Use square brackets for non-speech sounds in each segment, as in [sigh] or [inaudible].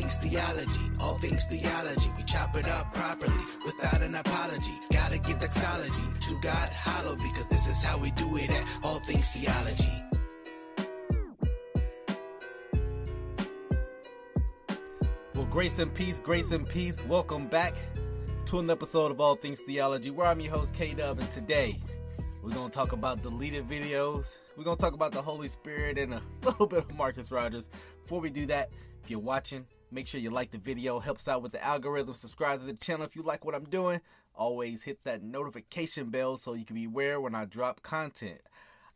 things theology, all things theology. We chop it up properly without an apology. Gotta give doxology to God hollow because this is how we do it at all things theology. Well, grace and peace, grace and peace. Welcome back to an episode of All Things Theology, where I'm your host, K Dub, and today we're to talk about deleted videos. We're to talk about the Holy Spirit and a [laughs] little bit of Marcus Rogers. Before we do that, if you're watching, make sure you like the video, helps out with the algorithm. Subscribe to the channel if you like what I'm doing. Always hit that notification bell so you can be aware when I drop content.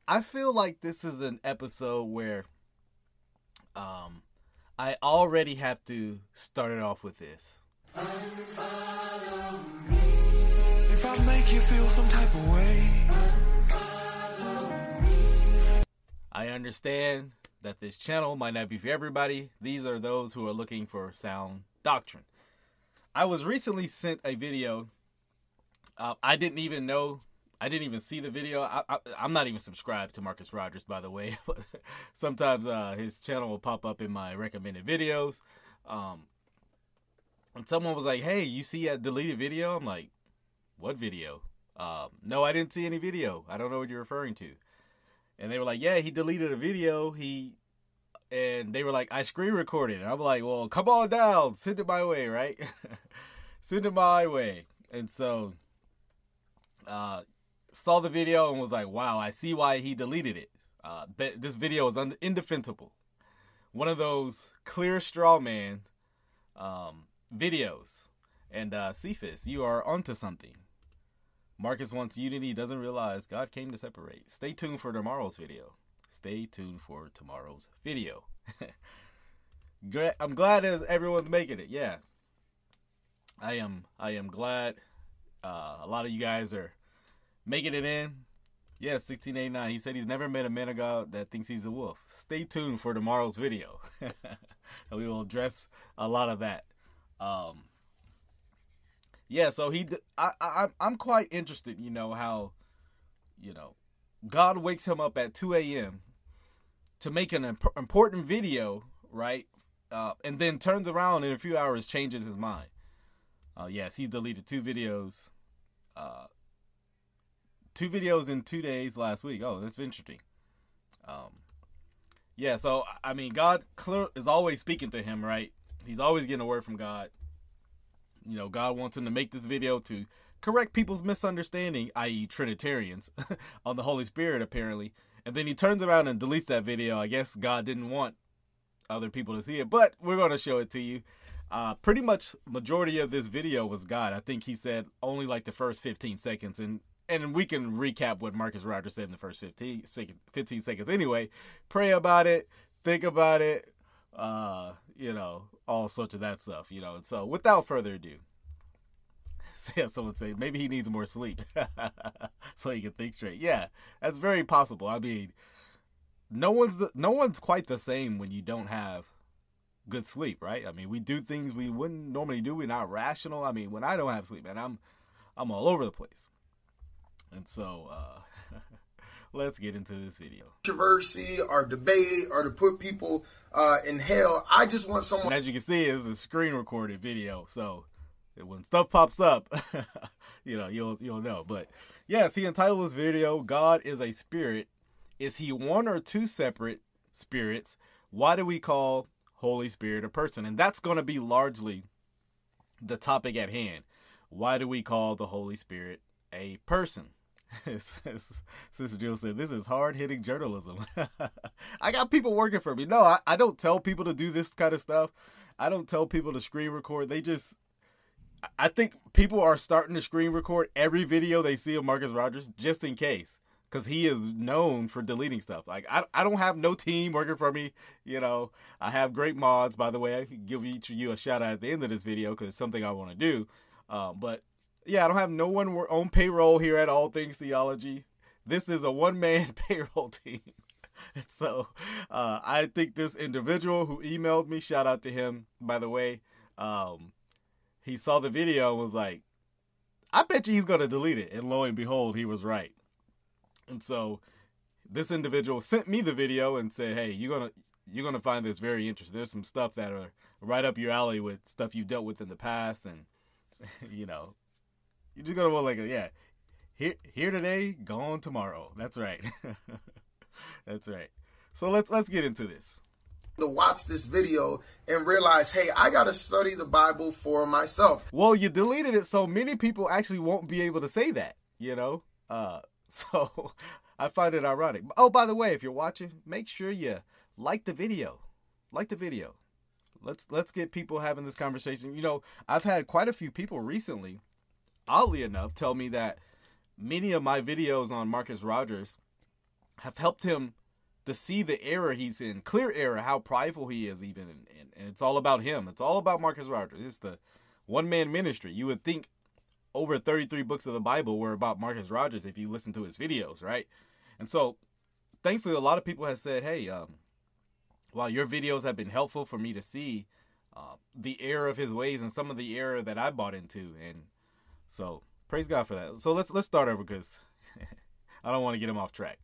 I feel like this is an episode where um I already have to start it off with this. If I make you feel some type of way, I understand that this channel might not be for everybody. These are those who are looking for sound doctrine. I was recently sent a video. Uh, I didn't even know. I didn't even see the video. I, I'm not even subscribed to Marcus Rogers, by the way. [laughs] Sometimes uh, his channel will pop up in my recommended videos. Um, and someone was like, "Hey, you see a deleted video?" I'm like, "What video?" Um, no, I didn't see any video. I don't know what you're referring to. And they were like, "Yeah, he deleted a video. He," and they were like, "I screen recorded." And I'm like, "Well, come on down, send it my way, right? [laughs] send it my way." And so, uh, saw the video and was like, "Wow, I see why he deleted it. Uh, th- this video is un- indefensible. One of those clear straw man um, videos." And uh, Cephas, you are onto something. Marcus wants unity, doesn't realize God came to separate. Stay tuned for tomorrow's video. Stay tuned for tomorrow's video. [laughs] I'm glad as everyone's making it. Yeah, I am. I am glad. Uh, a lot of you guys are making it in. Yeah, 1689. He said he's never met a man of God that thinks he's a wolf. Stay tuned for tomorrow's video. And [laughs] we will address a lot of that. Um, yeah, so he, I, I, I'm quite interested. You know how, you know, God wakes him up at 2 a.m. to make an imp- important video, right? Uh, and then turns around in a few hours, changes his mind. Uh, yes, he's deleted two videos. Uh, two videos in two days last week. Oh, that's interesting. Um, yeah, so I mean, God clear is always speaking to him, right? He's always getting a word from God you know, God wants him to make this video to correct people's misunderstanding, i.e., Trinitarians, [laughs] on the Holy Spirit, apparently. And then he turns around and deletes that video. I guess God didn't want other people to see it, but we're going to show it to you. Uh, pretty much majority of this video was God. I think he said only like the first 15 seconds, and and we can recap what Marcus Rogers said in the first 15, 15 seconds. Anyway, pray about it, think about it, uh, you know, all sorts of that stuff, you know. And so, without further ado, [laughs] yeah, someone say maybe he needs more sleep [laughs] so he can think straight. Yeah, that's very possible. I mean, no one's the, no one's quite the same when you don't have good sleep, right? I mean, we do things we wouldn't normally do. We're not rational. I mean, when I don't have sleep, man, I'm I'm all over the place. And so, uh, let's get into this video. controversy or debate or to put people uh, in hell. I just want someone. And as you can see, it's a screen recorded video, so when stuff pops up, [laughs] you know you'll you'll know. But yes, he entitled this video "God is a spirit." Is he one or two separate spirits? Why do we call Holy Spirit a person? And that's going to be largely the topic at hand. Why do we call the Holy Spirit a person? [laughs] Sister Jill said, This is hard hitting journalism. [laughs] I got people working for me. No, I, I don't tell people to do this kind of stuff. I don't tell people to screen record. They just, I think people are starting to screen record every video they see of Marcus Rogers just in case. Because he is known for deleting stuff. Like, I, I don't have no team working for me. You know, I have great mods, by the way. I give each of you a shout out at the end of this video because it's something I want to do. Um, but yeah, I don't have no one on payroll here at All Things Theology. This is a one man [laughs] payroll team. and [laughs] so uh, I think this individual who emailed me, shout out to him, by the way, um, he saw the video and was like, I bet you he's going to delete it. And lo and behold, he was right. And so this individual sent me the video and said, Hey, you're going to, you're gonna find this very interesting. There's some stuff that are right up your alley with stuff you've dealt with in the past, and [laughs] you know, you're just gonna want like, yeah, here here today, gone tomorrow. That's right. [laughs] That's right. So let's let's get into this. To watch this video and realize, hey, I got to study the Bible for myself. Well, you deleted it, so many people actually won't be able to say that. You know, uh, [laughs] so I find it ironic. Oh, by the way, if you're watching, make sure you like the video. Like the video. Let's let's get people having this conversation. You know, I've had quite a few people recently, oddly enough, tell me that many of my videos on Marcus Rogers have helped him to see the error he's in, clear error, how prideful he is, even, and, and, it's all about him. It's all about Marcus Rogers. It's the one man ministry. You would think over 33 books of the Bible were about Marcus Rogers if you listen to his videos, right? And so, thankfully, a lot of people have said, "Hey, um, while your videos have been helpful for me to see uh, the error of his ways and some of the error that I bought into," and so praise God for that. So let's let's start over because [laughs] I don't want to get him off track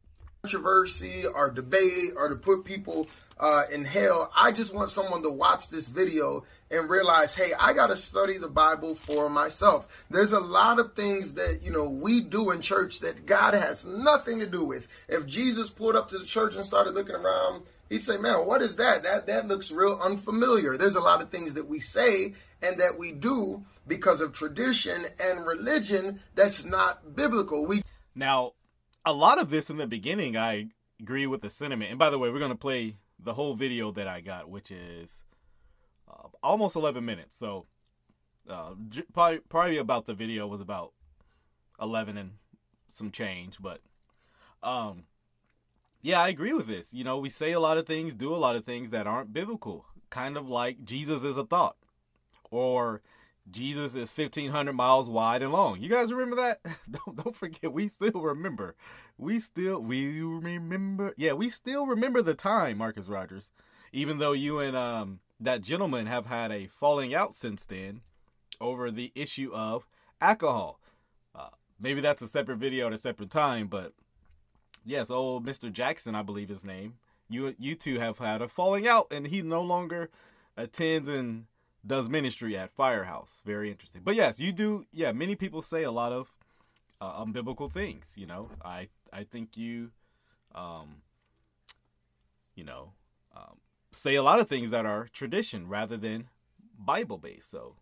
controversy or debate or to put people uh, in hell. I just want someone to watch this video and realize, hey, I got to study the Bible for myself. There's a lot of things that, you know, we do in church that God has nothing to do with. If Jesus pulled up to the church and started looking around, he'd say, man, what is that? That, that looks real unfamiliar. There's a lot of things that we say and that we do because of tradition and religion that's not biblical. We now a lot of this in the beginning, I agree with the sentiment. And by the way, we're gonna play the whole video that I got, which is uh, almost 11 minutes. So uh, probably probably about the video was about 11 and some change, but um, yeah, I agree with this. You know, we say a lot of things, do a lot of things that aren't biblical, kind of like Jesus is a thought, or Jesus is 1500 miles wide and long. You guys remember that? [laughs] don't don't forget we still remember. We still we remember. Yeah, we still remember the time, Marcus Rogers. Even though you and um that gentleman have had a falling out since then over the issue of alcohol. Uh, maybe that's a separate video at a separate time, but yes, old Mr. Jackson, I believe his name. You you two have had a falling out and he no longer attends and does ministry at Firehouse. Very interesting. But yes, you do. Yeah, many people say a lot of uh, unbiblical things. You know, I I think you, um, you know, um, say a lot of things that are tradition rather than Bible based. So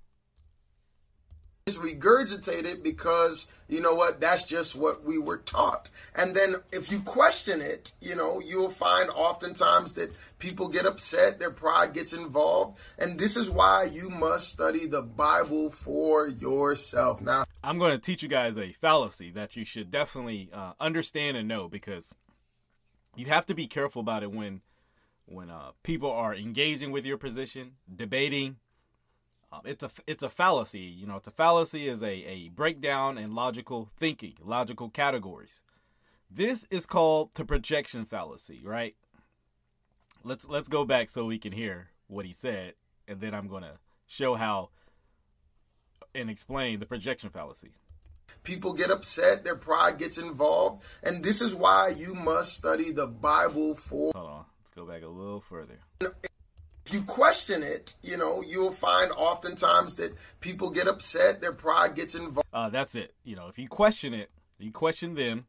is regurgitated because you know what that's just what we were taught. And then if you question it you know you'll find oftentimes that people get upset their pride gets involved. And this is why you must study the bible for yourself. Now i'm going to teach you guys a fallacy that you should definitely uh, understand and know because you have to be careful about it when when uh, people are engaging with your position debating um, it's a it's a fallacy. You know, it's a fallacy is a, a breakdown in logical thinking, logical categories. This is called the projection fallacy, right? Let's let's go back so we can hear what he said, and then I'm gonna show how and explain the projection fallacy. People get upset, their pride gets involved, and this is why you must study the Bible for. Hold on, let's go back a little further you question it, you know, you'll find oftentimes that people get upset, their pride gets involved. Uh, that's it. You know, if you question it, you question them,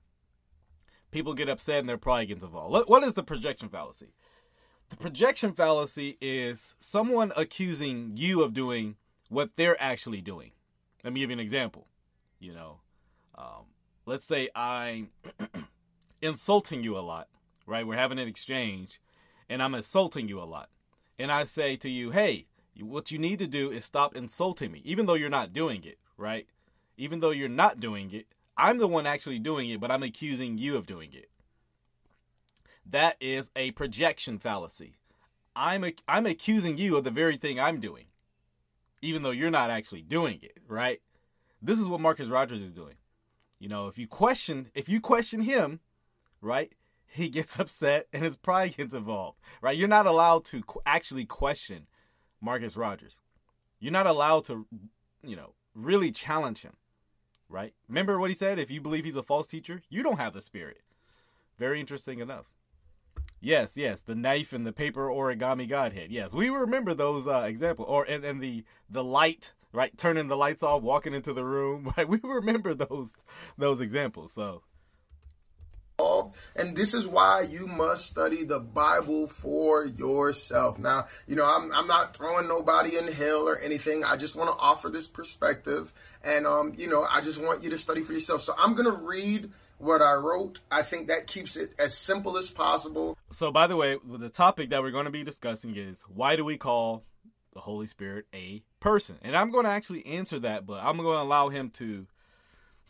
people get upset and their pride gets involved. What is the projection fallacy? The projection fallacy is someone accusing you of doing what they're actually doing. Let me give you an example. You know, um, let's say I'm [clears throat] insulting you a lot, right? We're having an exchange, and I'm insulting you a lot and I say to you, hey, what you need to do is stop insulting me, even though you're not doing it, right? Even though you're not doing it, I'm the one actually doing it, but I'm accusing you of doing it. That is a projection fallacy. I'm I'm accusing you of the very thing I'm doing, even though you're not actually doing it, right? This is what Marcus Rogers is doing. You know, if you question if you question him, right? He gets [laughs] upset and his pride gets involved, right? You're not allowed to actually question Marcus Rogers. You're not allowed to, you know, really challenge him, right? Remember what he said? If you believe he's a false teacher, you don't have the spirit. Very interesting enough. Yes, yes, the knife and the paper origami godhead. Yes, we remember those uh, examples. Or and, and the the light, right? Turning the lights off, walking into the room. [laughs] Right? We remember those those examples. So and this is why you must study the Bible for yourself. Now, you know, I'm, I'm not throwing nobody in hell or anything. I just want to offer this perspective. And, um, you know, I just want you to study for yourself. So I'm going to read what I wrote. I think that keeps it as simple as possible. So, by the way, the topic that we're going to be discussing is why do we call the Holy Spirit a person? And I'm going to actually answer that, but I'm going to allow him to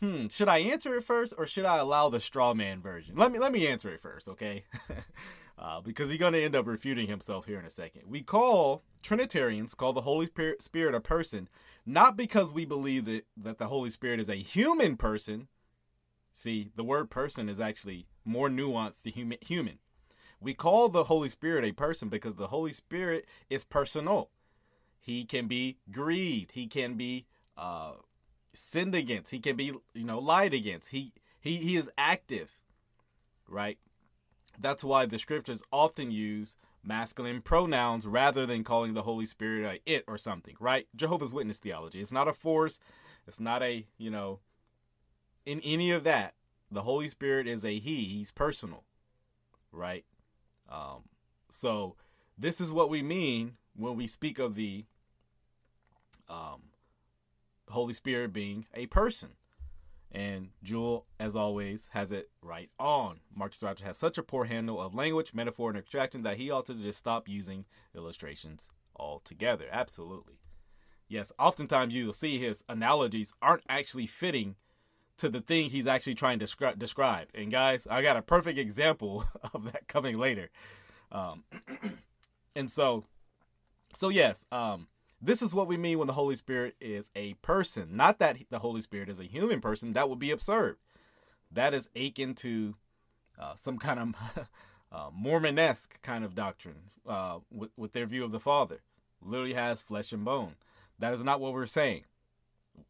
hmm, should I answer it first or should I allow the straw man version? Let me let me answer it first, okay? [laughs] uh, because he's going to end up refuting himself here in a second. We call Trinitarians call the Holy Spirit a person, not because we believe that that the Holy Spirit is a human person. See, the word person is actually more nuanced to human. Human. We call the Holy Spirit a person because the Holy Spirit is personal. He can be grieved. He can be uh, sinned against. He can be, you know, lied against. He he he is active, right? That's why the scriptures often use masculine pronouns rather than calling the Holy Spirit a it or something, right? Jehovah's Witness theology. It's not a force. It's not a, you know, in any of that. The Holy Spirit is a he. He's personal, right? Um, so this is what we mean when we speak of the um, Holy Spirit being a person. And Jewel, as always, has it right on. Marcus Rogers has such a poor handle of language, metaphor, and abstraction that he ought to just stop using illustrations altogether. Absolutely. Yes, oftentimes you'll see his analogies aren't actually fitting to the thing he's actually trying to descri- describe. And guys, I got a perfect example [laughs] of that coming later. Um, [clears throat] and so, so yes, um, this is what we mean when the Holy Spirit is a person. Not that the Holy Spirit is a human person. That would be absurd. That is akin to uh, some kind of [laughs] uh, Mormonesque kind of doctrine uh, with, with their view of the Father. Literally has flesh and bone. That is not what we're saying.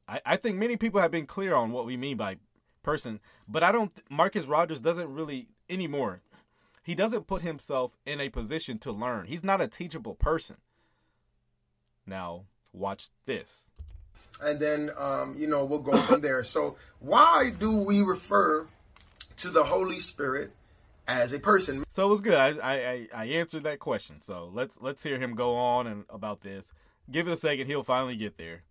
I, I think many people have been clear on what we mean by person, but I don't. Marcus Rogers doesn't really anymore. He doesn't put himself in a position to learn. He's not a teachable person. Now, watch this. And then, um, you know, we'll go from there. So, why do we refer to the Holy Spirit as a person? So it was good. I, I, I answered that question. So let's let's hear him go on and about this. Give it a second. He'll finally get there.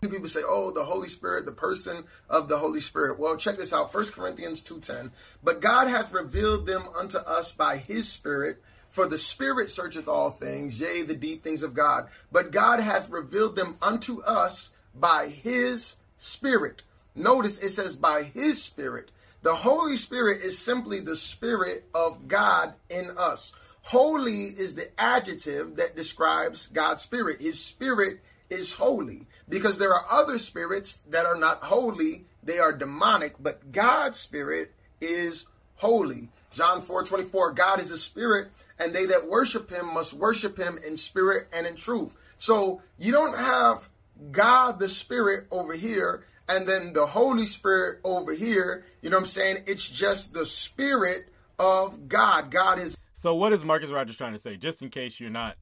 People say, "Oh, the Holy Spirit, the person of the Holy Spirit." Well, check this out. First Corinthians two ten. But God hath revealed them unto us by His Spirit. For the Spirit searcheth all things, yea, the deep things of God. But God hath revealed them unto us by his Spirit. Notice it says by his Spirit. The Holy Spirit is simply the Spirit of God in us. Holy is the adjective that describes God's Spirit. His Spirit is holy because there are other spirits that are not holy, they are demonic, but God's Spirit is holy. John 4 24, God is a spirit, and they that worship him must worship him in spirit and in truth. So you don't have God the Spirit over here and then the Holy Spirit over here. You know what I'm saying? It's just the Spirit of God. God is. So, what is Marcus Rogers trying to say? Just in case you're not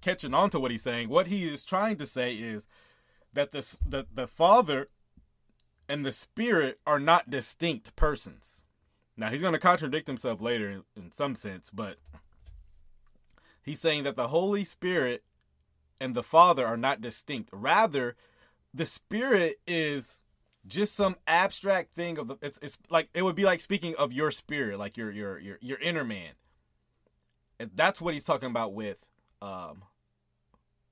catching on to what he's saying, what he is trying to say is that the, the, the Father and the Spirit are not distinct persons. Now he's going to contradict himself later in some sense, but he's saying that the Holy Spirit and the Father are not distinct. Rather, the Spirit is just some abstract thing of the it's it's like it would be like speaking of your spirit, like your your your your inner man. And that's what he's talking about with um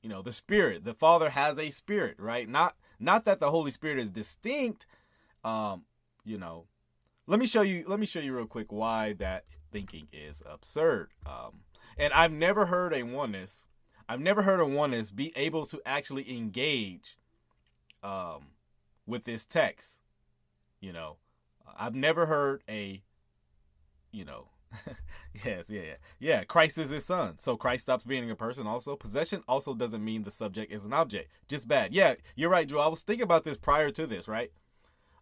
you know, the spirit. The Father has a spirit, right? Not not that the Holy Spirit is distinct um you know, let me show you let me show you real quick why that thinking is absurd. Um, and i've never heard a oneness i've never heard a oneness be able to actually engage um, with this text you know? I've never heard a you know [laughs] yes yeah yeah. Yeah christ is his son so christ stops being a person also. Possession also doesn't mean the subject is an object just bad. Yeah you're right drew i was thinking about this prior to this right?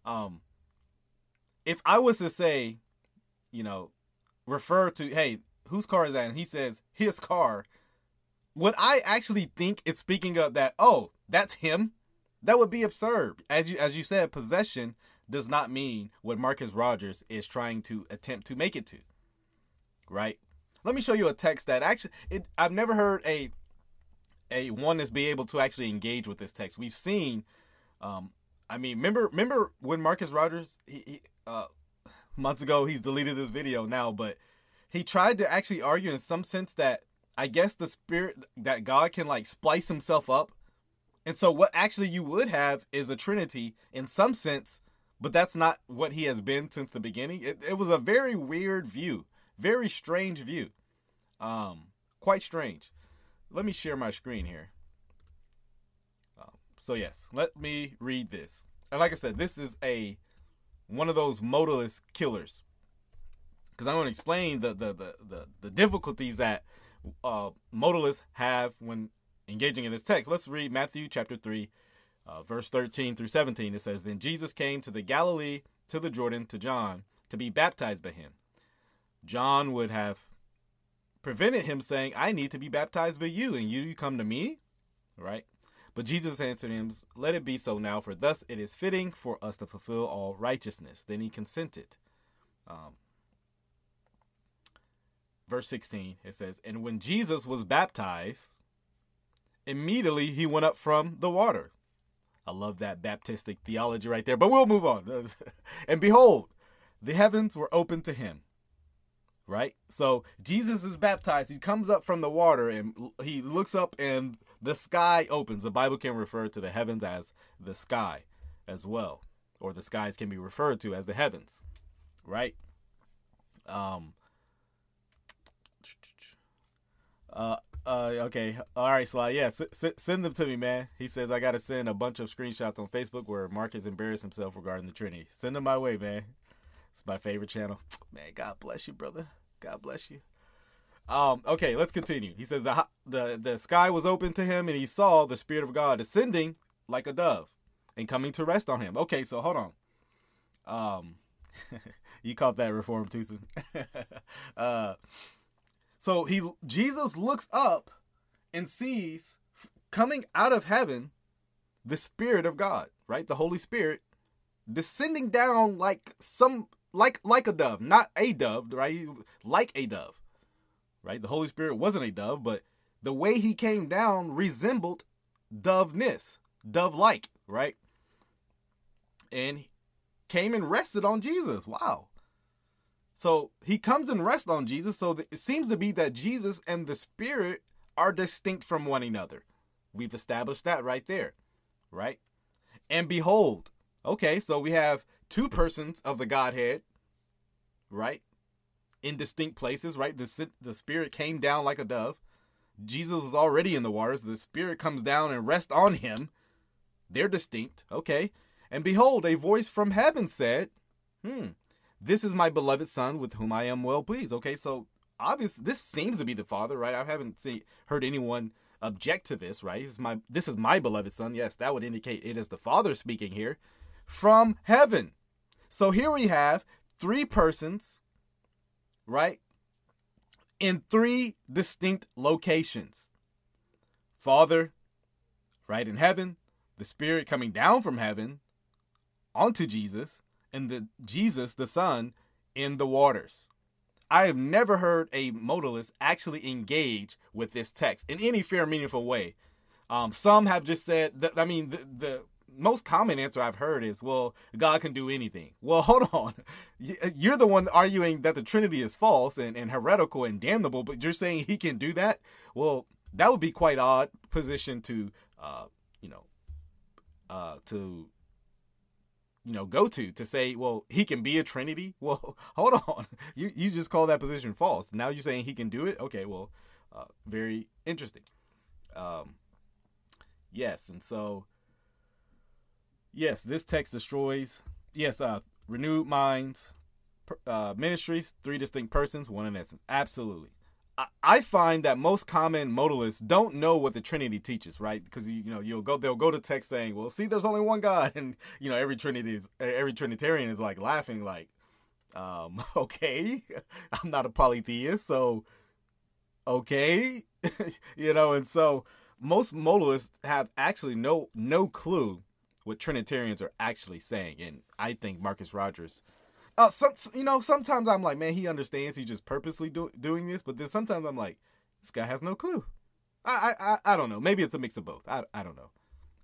Um if I was to say, you know, refer to, hey, whose car is that? And he says, his car. Would I actually think it's speaking of that, oh, that's him? That would be absurd. As you as you said, possession does not mean what Marcus Rogers is trying to attempt to make it to. Right? Let me show you a text that actually it I've never heard a a one oneness be able to actually engage with this text. We've seen um I mean, remember remember when Marcus Rogers he, he uh months ago he's deleted this video now, but he tried to actually argue in some sense that I guess the spirit that God can like splice himself up. And so what actually you would have is a trinity in some sense, but that's not what he has been since the beginning. It, it was a very weird view, very strange view. Um quite strange. Let me share my screen here. So yes, let me read this. And like I said, this is a one of those modalist killers. Because I'm going to explain the, the the, the the difficulties that uh, modalists have when engaging in this text. Let's read Matthew chapter three, uh, verse 13 through 17. It says, "Then Jesus came to the Galilee, to the Jordan, to John, to be baptized by him. John would have prevented him, saying, I need to be baptized by you, and you, you come to me? Right? But Jesus answered him, Let it be so now, for thus it is fitting for us to fulfill all righteousness. Then he consented. Um, verse 16, it says, And when Jesus was baptized, immediately he went up from the water. I love that Baptistic theology right there, but we'll move on. [laughs] and behold, the heavens were opened to him right? So Jesus is baptized. He comes up from the water and he looks up and the sky opens. The Bible can refer to the heavens as the sky as well, or the skies can be referred to as the heavens, right? Um. Uh, uh, okay. All right, Sly. Yeah, s- s- send them to me, man. He says I got to send a bunch of screenshots on Facebook where Mark has embarrassed himself regarding the Trinity. Send them my way, man. It's my favorite channel. [tsk] Man, God bless you, brother. God bless you. Um, okay, let's continue. He says the the the sky was open to him, and he saw the Spirit of God ascending like a dove and coming to rest on him. Okay, so hold on. Um, [laughs] you caught that reform, Tucson. [laughs] uh, so he Jesus looks up and sees coming out of heaven the Spirit of God, right? The Holy Spirit descending down like some like like a dove, not a dove, right? Like a dove, right? The Holy Spirit wasn't a dove, but the way he came down resembled doveness, dove-like, right? And came and rested on Jesus. Wow. So he comes and rests on Jesus. So it seems to be that Jesus and the Spirit are distinct from one another. We've established that right there, right? And behold, okay, so we have two persons of the Godhead, right? In distinct places, right? The, the Spirit came down like a dove. Jesus was already in the waters. The Spirit comes down and rests on him. They're distinct, okay? And behold, a voice from heaven said, Hmm, this is my beloved Son with whom I am well pleased. Okay, so obviously this seems to be the Father, right? I haven't seen, heard anyone object to this, right? This is my this is my beloved son. Yes, that would indicate it is the Father speaking here from heaven. So here we have three persons, right? In three distinct locations. Father, right in heaven, the Spirit coming down from heaven onto Jesus, and the Jesus, the Son, in the waters. I have never heard a modalist actually engage with this text in any fair, meaningful way. Um, some have just said that. I mean, the, the most common answer I've heard is, "Well, God can do anything." [laughs] Well, hold on, you're the one arguing that the Trinity is false and, and heretical and damnable, but you're saying He can do that. Well, that would be quite odd position to, uh, you know, uh, to you know go to to say well he can be a trinity? [laughs] Well hold on. [laughs] You you just call that position false. Now you're saying he can do it? Okay well uh, very interesting. Um yes and so yes this text destroys yes uh renewed minds uh ministries three distinct persons one in essence absolutely I find that most common modalists don't know what the Trinity teaches, right? Because you, you know you'll go they'll go to text saying, "Well, see, there's only one God," [laughs] and you know every Trinity is every Trinitarian is like laughing, like, Um, [laughs] okay, [laughs] I'm not a polytheist, so okay, you know, and so most modalists have actually no no clue what Trinitarians are actually saying, and I think Marcus Rogers. Uh, some you know, sometimes I'm like, man, he understands. He's just purposely do, doing this, but then sometimes I'm like, this guy has no clue. I, I I don't know. Maybe it's a mix of both. I I don't know.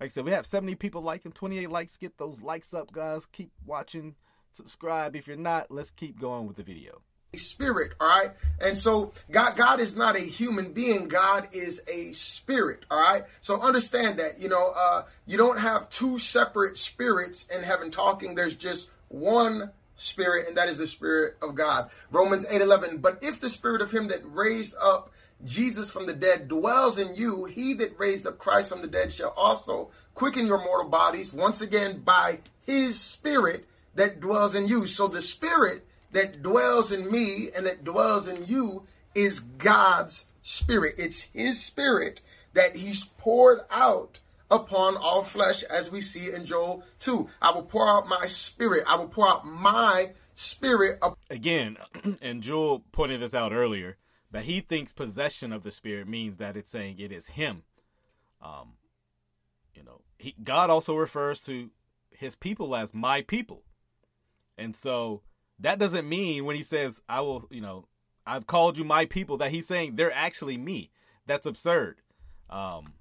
Like I said, we have 70 people liking, 28 likes. Get those likes up, guys. Keep watching subscribe. If you're not, let's keep going with the video. Spirit, all right? And so God God is not a human being. God is a spirit, all right? So understand that, you know, uh you don't have two separate spirits in heaven talking. There's just one spirit and that is the spirit of God. Romans 8:11, but if the spirit of him that raised up Jesus from the dead dwells in you, he that raised up Christ from the dead shall also quicken your mortal bodies once again by his spirit that dwells in you. So the spirit that dwells in me and that dwells in you is God's spirit. It's his spirit that he's poured out upon all flesh as we see in Joel 2. I will pour out my spirit. I will pour out my spirit. Up- Again, [clears throat] and Joel pointed this out earlier, that he thinks possession of the spirit means that it's saying it is him. Um, you know, he, God also refers to his people as my people. And so that doesn't mean when he says, I will, you know, I've called you my people, that he's saying they're actually me. That's absurd. Um,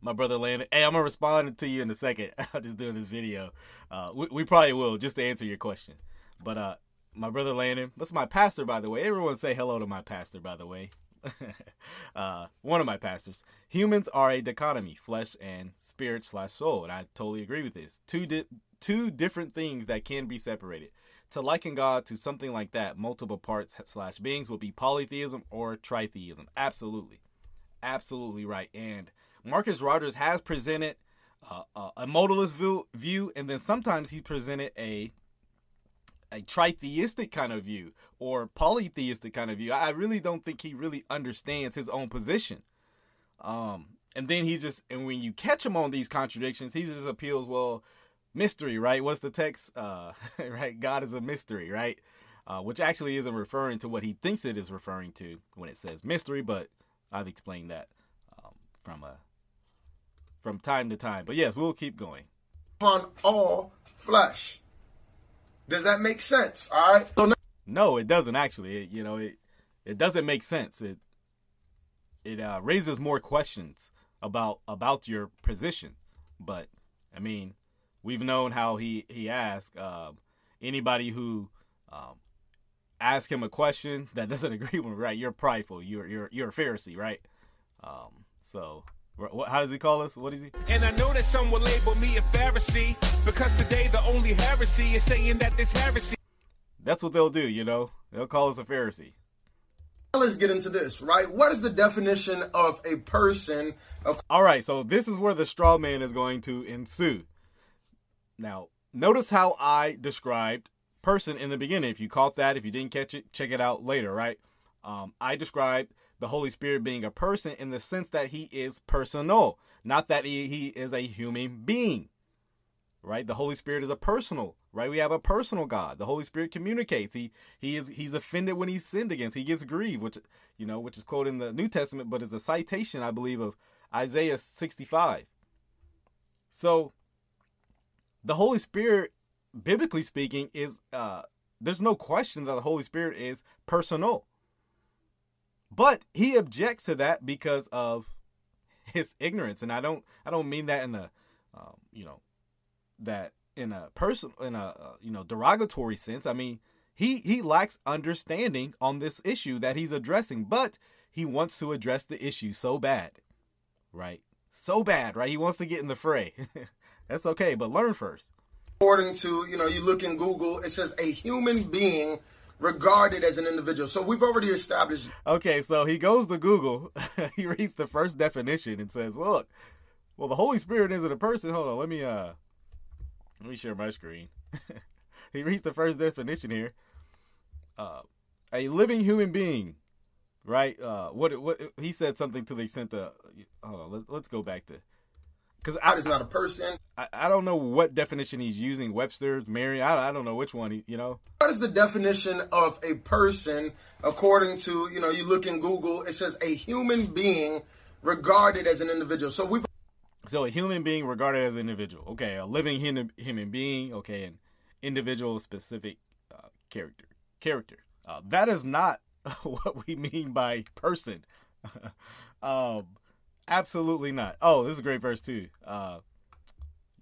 my brother Landon, hey, I'm gonna respond to you in a second. [laughs] I'm just doing this video. Uh, we, we probably will just to answer your question. But uh, my brother Landon, that's my pastor, by the way. Everyone say hello to my pastor, by the way. [laughs] uh, one of my pastors. Humans are a dichotomy, flesh and spirit slash soul, and I totally agree with this. Two di- two different things that can be separated. To liken God to something like that, multiple parts slash beings, would be polytheism or tritheism. Absolutely, absolutely right. And Marcus Rogers has presented uh, a modalist view, view, and then sometimes he presented a a tritheistic kind of view or polytheistic kind of view. I really don't think he really understands his own position. Um, and then he just and when you catch him on these contradictions, he just appeals, well, mystery, right? What's the text? Uh, [laughs] right, God is a mystery, right? Uh, which actually isn't referring to what he thinks it is referring to when it says mystery, but I've explained that um, from a from time to time. But yes, we'll keep going. On all flesh. Does that make sense? All right. So now- no, it doesn't actually. It, you know, it it doesn't make sense. It it uh, raises more questions about about your position. But I mean, we've known how he he asked uh, anybody who um, ask him a question that [laughs] doesn't agree with him. Right? You're prideful. You're you're you're a Pharisee, right? Um, so what, how does he call us? What is he? And I know that some will label me a Pharisee because today the only heresy is saying that this heresy. That's what they'll do, you know. They'll call us a Pharisee. let's get into this, right? What is the definition of a person of All right, so this is where the straw man is going to ensue. Now, notice how I described person in the beginning. If you caught that, if you didn't catch it, check it out later, right? Um, I described the Holy Spirit being a person in the sense that he is personal, not that he, he is a human being. Right? The Holy Spirit is a personal, right? We have a personal God. The Holy Spirit communicates. He he is he's offended when he's sinned against. He gets grieved, which you know, which is quoted in the New Testament, but is a citation, I believe, of Isaiah 65. So the Holy Spirit, biblically speaking, is uh there's no question that the Holy Spirit is personal. But he objects to that because of his ignorance, and I don't I don't mean that in a um, you know that in a person in a uh, you know derogatory sense. I mean he he lacks understanding on this issue that he's addressing, but he wants to address the issue so bad, right? So bad, right? He wants to get in the fray. [laughs] That's okay, but learn first. according to, you know, you look in Google, it says a human being regarded as an individual. So we've already established Okay, so he goes to Google, [laughs] he reads the first definition and says, well, "Look, well, the Holy Spirit isn't a person. Hold on, let me uh, let me share my screen." [laughs] he reads the first definition here. Uh, a living human being, right? Uh, what what he said something to the extent that hold on, let, let's go back to Because God is not a person. I, I don't know what definition he's using. Webster's, Merriam. I, I don't know which one. He, you know. What is the definition of a person according to you know you look in Google? It says a human being regarded as an individual. So we've So a human being regarded as an individual. Okay, a living human human being. Okay, an individual specific uh, character character. Uh, that is not [laughs] what we mean by person. [laughs] um, absolutely not. Oh, this is a great verse too. Uh,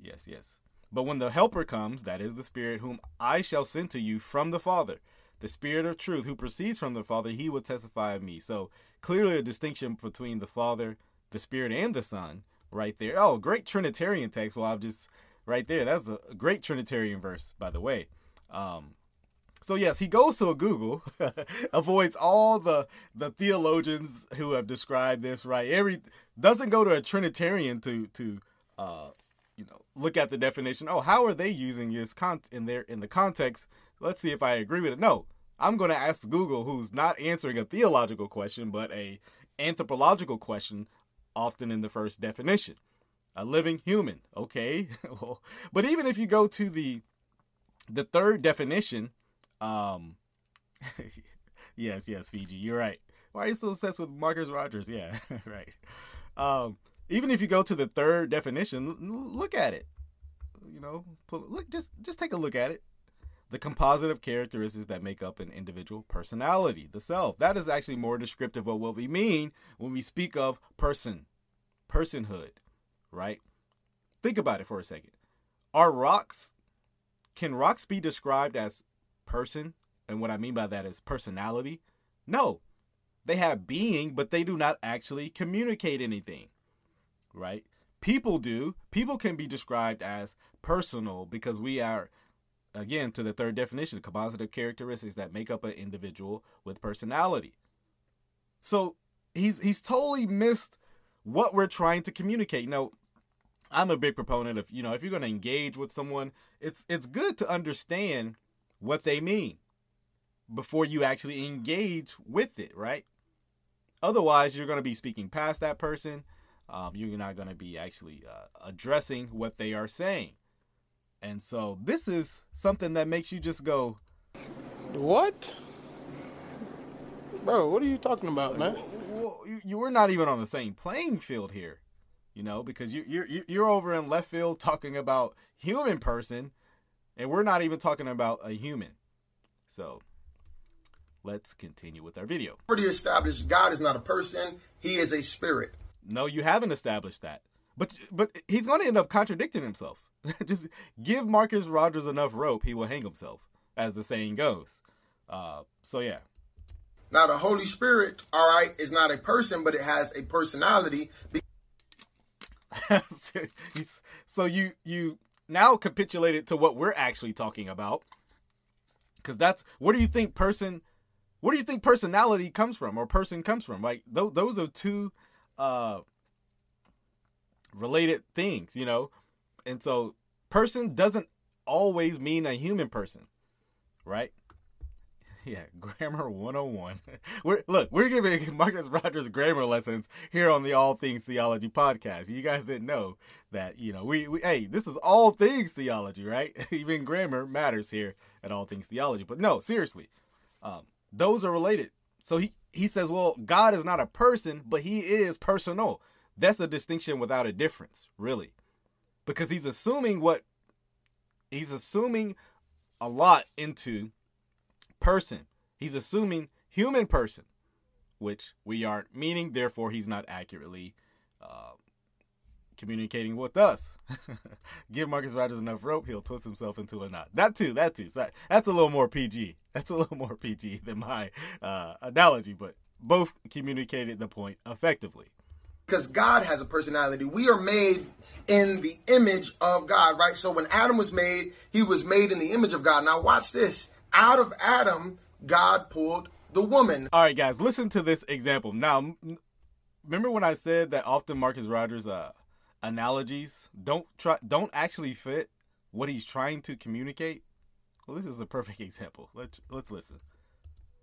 yes, yes. But when the Helper comes, that is the Spirit, whom I shall send to you from the Father, the Spirit of truth, who proceeds from the Father, he will testify of me. So clearly a distinction between the Father, the Spirit, and the Son, right there. Oh, great Trinitarian text. Well, I'm just right there. That's a great Trinitarian verse, by the way. Um, so yes, he goes to a Google, [laughs] avoids all the the theologians who have described this. Right, every doesn't go to a Trinitarian to to uh, you know look at the definition. Oh, how are they using this con in their in the context? Let's see if I agree with it. No, I'm going to ask Google, who's not answering a theological question but a anthropological question, often in the first definition. A living human, okay. [laughs] well, but even if you go to the the third definition um, [laughs] yes, yes, Fiji, you're right. Why are you so obsessed with Marcus Rogers? Yeah, [laughs] right. Um, even if you go to the third definition, look at it. You know, look, just just take a look at it. The composite of characteristics that make up an individual personality, the self. That is actually more descriptive of what we mean when we speak of person, personhood, right? Think about it for a second. Are rocks, can rocks be described as person, and what I mean by that is personality. No, they have being, but they do not actually communicate anything, right? People do. People can be described as personal because we are, again, to the third definition, composite characteristics that make up an individual with personality. So he's he's totally missed what we're trying to communicate. Now, I'm a big proponent of you know if you're going to engage with someone, it's it's good to understand what they mean before you actually engage with it, right? Otherwise, you're going to be speaking past that person. Um, you're not going to be actually uh, addressing what they are saying. And so, this is something that makes you just go, What? Bro, what are you talking about, man? Well, you, were not even on the same playing field here, you know, because you, you're you're over in left field talking about human person, and we're not even talking about a human. So let's continue with our video. Pretty established God is not a person, he is a spirit. No, you haven't established that. But but he's going to end up contradicting himself. [laughs] Just give Marcus Rogers enough rope, he will hang himself, as the saying goes. Uh, so yeah. Now the Holy Spirit, all right, is not a person, but it has a personality. [laughs] so you you now capitulated to what we're actually talking about. Because that's where do you think person, where do you think personality comes from or person comes from? Like th- those are two uh, related things, you know. And so person doesn't always mean a human person, right? [laughs] Yeah, grammar 101. [laughs] we're look, we're giving [laughs] Marcus Rogers grammar lessons here on the All Things Theology podcast. You guys didn't know that, you know, we, we hey, this is all things theology, right? Even grammar matters here at All Things Theology. But no, seriously. Um, those are related. So he he says, well, God is not a person, but he is personal. That's a distinction without a difference, really. Because he's assuming what he's assuming a lot into person. He's assuming human person, which we aren't meaning. Therefore, he's not accurately uh, communicating with us. [laughs] Give Marcus Rogers enough rope, he'll twist himself into a knot. That too, that too. Sorry. That's a little more PG. [laughs] That's a little more PG than my uh, analogy, but both communicated the point effectively. Because God has a personality. We are made in the image of God, right? So when Adam was made, he was made in the image of God. Now watch this out of Adam, God pulled the woman. All right, guys, listen to this example. Now, remember when I said that often Marcus Rogers' uh, analogies don't try don't actually fit what he's trying to communicate? Well, this is a perfect [laughs] example. Let's let's listen.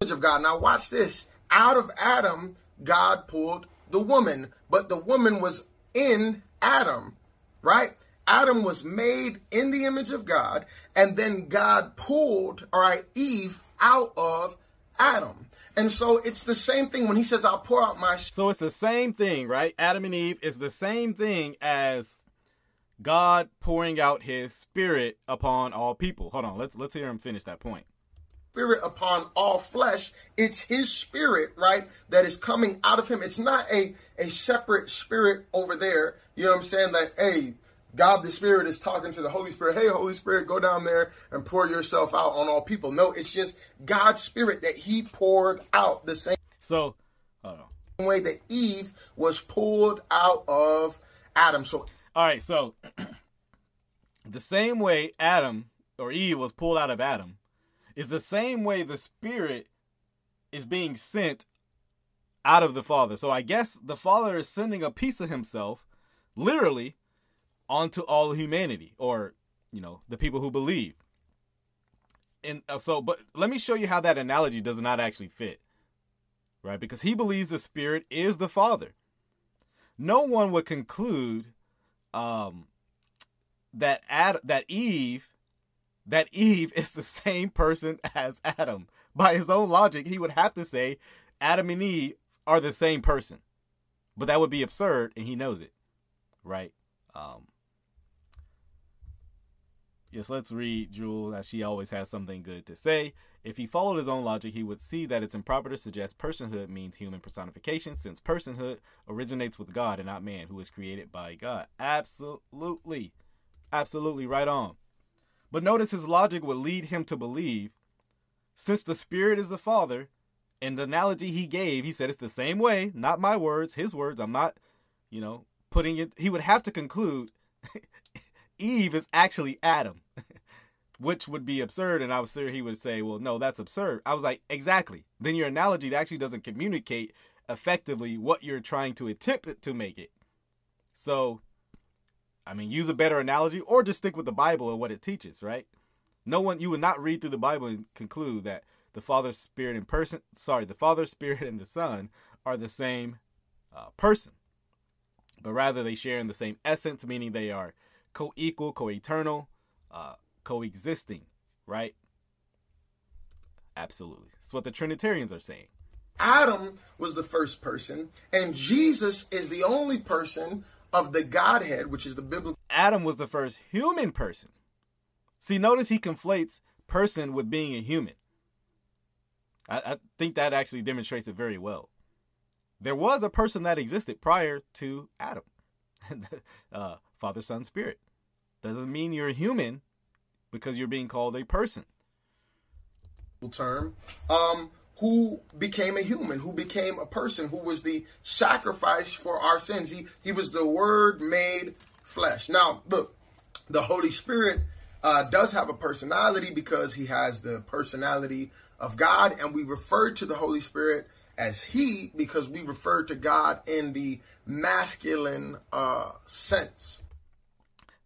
Of God. Now, watch this. Out of Adam, God pulled the woman, but the woman was in Adam. right? Adam was made in the image of God, and then God pulled, all right, Eve out of Adam. And so it's the same thing when he says, I'll pour out my So it's the same thing, right? Adam and Eve is the same thing as God pouring out his spirit upon all people. Hold on, let's let's hear him finish that point. spirit upon all flesh. It's his spirit, right, that is coming out of him. It's not a, a separate spirit over there. You know what I'm saying? That, hey, God the Spirit is talking to the Holy Spirit. Hey, Holy Spirit, go down there and pour yourself out on all people. No, it's just God's Spirit that he poured out the same So, hold on. way that Eve was pulled out of Adam. So All right, so [clears throat] the same way Adam or Eve was pulled out of Adam is the same way the spirit is being sent out of the Father. So I guess the Father is sending a piece of himself literally onto all humanity or, you know, the people who believe. And uh, so but let me show you how that analogy does not actually fit. Right? Because he believes the spirit is the Father. No one would conclude um that Ad, that Eve that Eve is the same person [laughs] as Adam. By his own logic, he would have to say Adam and Eve are the same person. But that would be absurd and he knows it. Right? Um Yes, let's read Jewel as she always has something good to say. If he followed his own logic, he would see that it's improper to suggest personhood means human personification, since personhood originates with God and not man, who is created by God. Absolutely. Absolutely right on. But notice his logic would lead him to believe, since the Spirit is the Father, in the analogy he gave, he said it's the same way, not my words, his words. I'm not, you know, putting it. He would have to conclude [laughs] Eve is actually Adam, [laughs] which would be absurd. And I was sure he would say, well, no, that's absurd. I was like, exactly. Then your analogy actually doesn't communicate effectively what you're trying to attempt to make it. So, I mean, use a better analogy or just stick with the Bible and what it teaches, right? No one, you would not read through the Bible and conclude that the Father, Spirit, and person, sorry, the Father, [laughs] Spirit, and the Son are the same uh, person. But rather, they share in the same essence, meaning they are co equal, co eternal, uh, coexisting, right? Absolutely. That's what the Trinitarians are saying. Adam was the first person, and Jesus is the only person of the Godhead, which is the biblical Adam was the first human person. See, notice he conflates person with being a human. I, I think that actually demonstrates it very well. There was a person that existed prior to Adam, [laughs] uh, Father, Son, Spirit. Doesn't mean you're human because you're being called a person. term, um, who became a human, who became a person, who was the sacrifice for our sins. He he was the Word made flesh. Now, look, the Holy Spirit uh, does have a personality because he has the personality of God, and we refer to the Holy Spirit as He because we refer to God in the masculine uh, sense.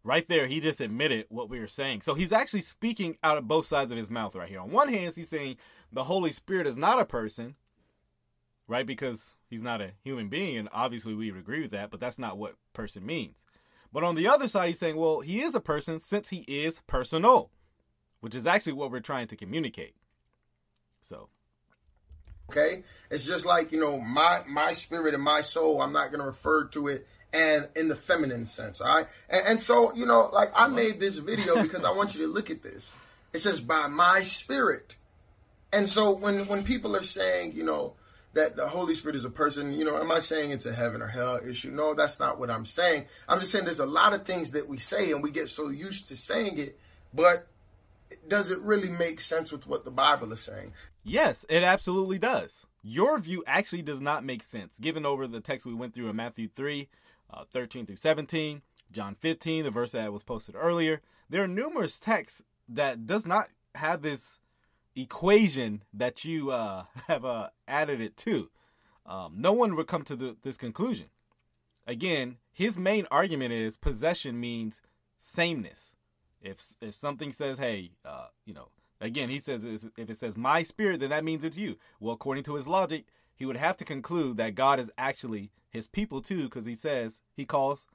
Right there, he just admitted what we were saying. So he's actually speaking out of both sides of his mouth right here. On one hand, he's saying the Holy Spirit is not a person, right? Because he's not a human being, and obviously we would agree with that, but that's not what person means. But on the other side, he's saying, well, he is a person since he is personal, which is actually what we're trying to communicate. So, Okay, it's just like you know my my spirit and my soul. I'm not going to refer to it and in the feminine sense. All right, and, and so you know, like I made this video [laughs] because I want you to look at this. It says by my spirit, and so when when people are saying you know that the Holy Spirit is a person, you know, am I saying it's a heaven or hell issue? No, that's not what I'm saying. I'm just saying there's a lot of things that we say and we get so used to saying it, but does it really make sense with what the Bible is saying? Yes, it absolutely does. Your view actually does not make sense, given over the text we went through in Matthew 3, uh, 13 through 17, John 15, the verse that was posted earlier. There are numerous texts that does not have this equation that you uh, [laughs] have uh, added it to. Um, no one would come to the, this conclusion. Again, his main argument is possession means sameness. If if something says, "Hey, uh, you know," again, he says if it says "my spirit," then that means it's you. Well, according to his logic, he would have to conclude that God is actually his people too, because he says he calls,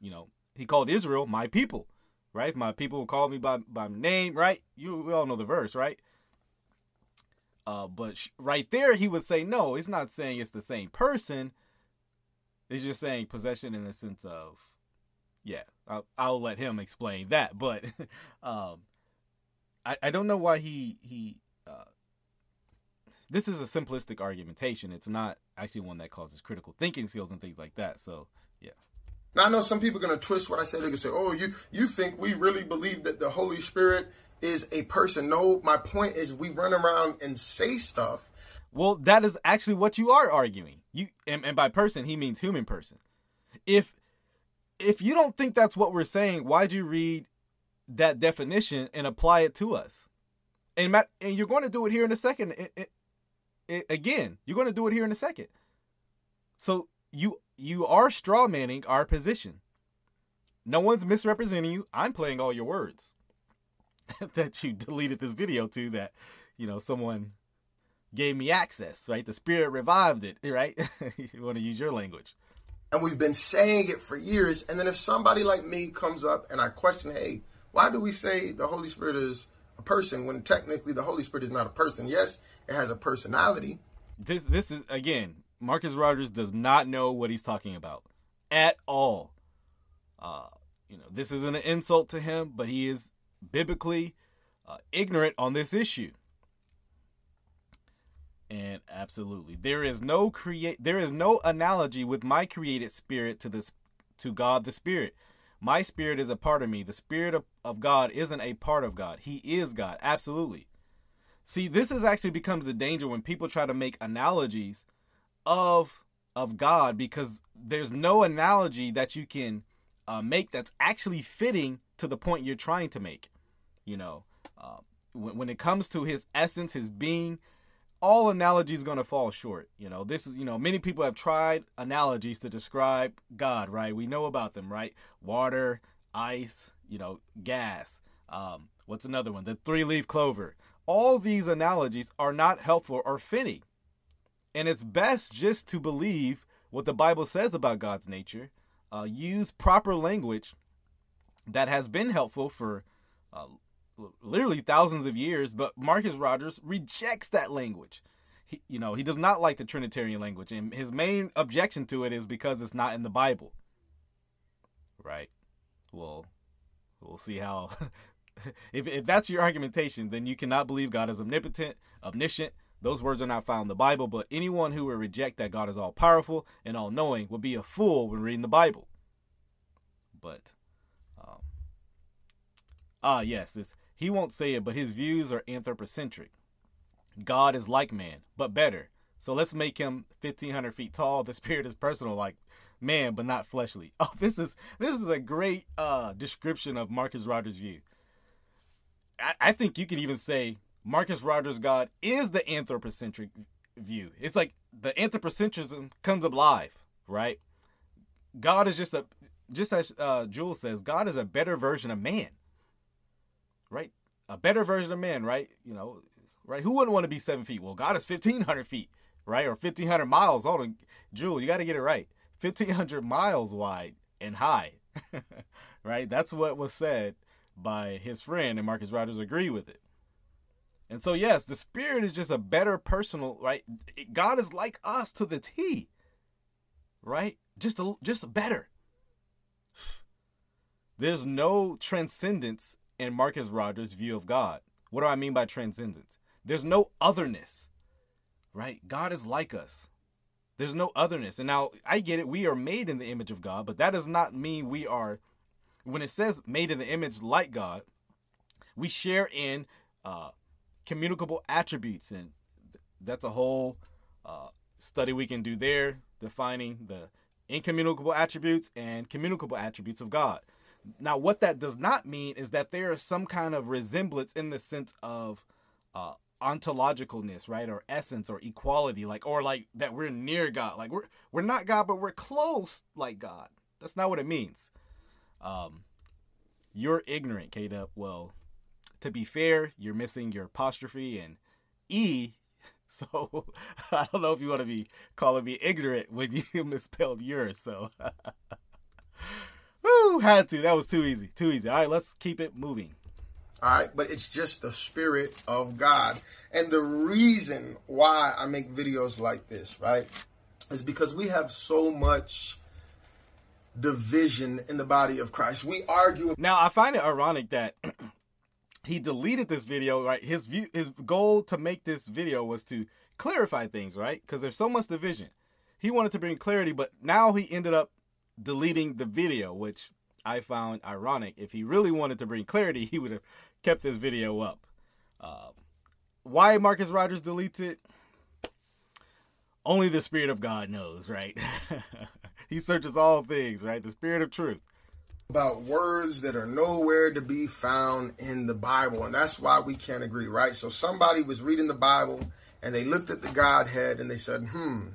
you know, he called Israel my people, right? My people call me by by name, right? You we all know the verse, right? Uh, but sh- right there, he would say no. It's not saying it's the same person. It's just saying possession in the sense of, yeah. I'll, I'll let him explain that, but [laughs] um, I I don't know why he he. Uh, this is a simplistic argumentation. It's not actually one that causes critical thinking skills and things like that. So yeah. Now I know some people are gonna twist what I say. They're gonna say, "Oh, you you think we really believe that the Holy Spirit is a person?" No, my point is we run around and say stuff. Well, that is actually what you are arguing. You and, and by person he means human person. If if you don't think that's what we're saying, why'd you read that definition and apply it to us? And Matt, and you're going to do it here in a second. It, it, it, again, you're going to do it here in a second. So you you are straw manning our position. No one's misrepresenting you. I'm playing all your words [laughs] that you deleted this video to. That you know someone gave me access. Right, the spirit revived it. [laughs] Right, [laughs] you want to use your language and we've been saying it for years. And then if somebody like me comes up and I question, hey, why do we say the Holy Spirit is a person when technically the Holy Spirit is not a person? Yes, it has a personality. This this is again, Marcus Rogers does not know what he's talking about at all. Uh, you know, this isn't an insult to him, but he is biblically uh, ignorant on this issue. And absolutely, there is no create there is no analogy with my created spirit to this to God the Spirit. My spirit is a part of me. The spirit of, of God isn't a part of God. He is God. Absolutely. See, this is actually becomes a danger when people try to make analogies of of God because there's no analogy that you can uh, make that's actually fitting to the point you're trying to make. You know, uh, when, when it comes to His essence, His being, all analogies going to fall short. You know, this is, you know, many people have tried analogies to describe God, right? We know about them, right? Water, ice, you know, gas. Um, what's another one? The three leaf clover. All these analogies are not helpful or fitting. And it's best just to believe what the Bible says about God's nature, uh, use proper language that has been helpful for uh, literally thousands of years, but Marcus Rogers rejects that language. He, you know, he does not like the Trinitarian language, and his main objection to it is because it's not in the Bible. Right. Well, we'll see how. [laughs] if if that's your argumentation, then you cannot believe God is omnipotent, omniscient. Those words are not found in the Bible, but anyone who would reject that God is all powerful and all knowing would be a fool when reading the Bible. But ah yes, this he won't say it, but his views are anthropocentric. God is like man, but better. So let's make him 1500 feet tall. The spirit is personal, like man, but not fleshly. [laughs] Oh, this is this is a great uh, description of Marcus Rogers' view. I, I think you could even say Marcus Rogers' God is the anthropocentric view. It's like the anthropocentrism comes alive, right? God is just a just as uh, Jules says, God is a better version of man right? A better version of man, right? You know, right? Who wouldn't want to be seven feet? Well, God is 1,500 feet, right? Or 1,500 miles. Hold on, Jewel, you got to get it right. 1,500 miles wide and high, [laughs] right? That's what was said by his friend, and Marcus Rogers agree with it. And so, yes, the spirit is just a better personal, right? God is like us to the T, right? Just a, just better. There's no transcendence in Marcus Rogers' view of God. What do I mean by transcendence? There's no otherness, right? God is like us. There's no otherness. And now I get it. We are made in the image of God, but that does not mean we are, when it says made in the image like God, we share in uh, communicable attributes. And that's a whole uh, study we can do there, defining the incommunicable attributes and communicable attributes of God. Now, what that does not mean is that there is some kind of resemblance in the sense of uh, ontologicalness, right, or essence, or equality, like, or like that we're near God. Like we're we're not God, but we're close like God. That's not what it means. Um, you're ignorant, K Well, to be fair, you're missing your apostrophe and e. [laughs] So [laughs] I don't know if you want to be calling me ignorant when [laughs] you misspelled yours. So. Woo! Had to. That was too easy. Too easy. All right, let's keep it moving. All right, but it's just the spirit of God. And the reason why I make videos like this, right, is because we have so much division in the body of Christ. We argue. Now, I find it ironic that [clears throat] he deleted this video, right? His view, his goal to make this video was to clarify things, right? Because there's so much division. He wanted to bring clarity, but now he ended up deleting the video, which I found ironic. If he really wanted to bring clarity, he would have kept this video up. Uh, why Marcus Rogers deletes it? Only the Spirit of God knows, right? [laughs] he searches all things, right? The Spirit of truth. About words that are nowhere to be found in the Bible. And that's why we can't agree, right? So somebody was reading the Bible and they looked at the Godhead and they said, hmm,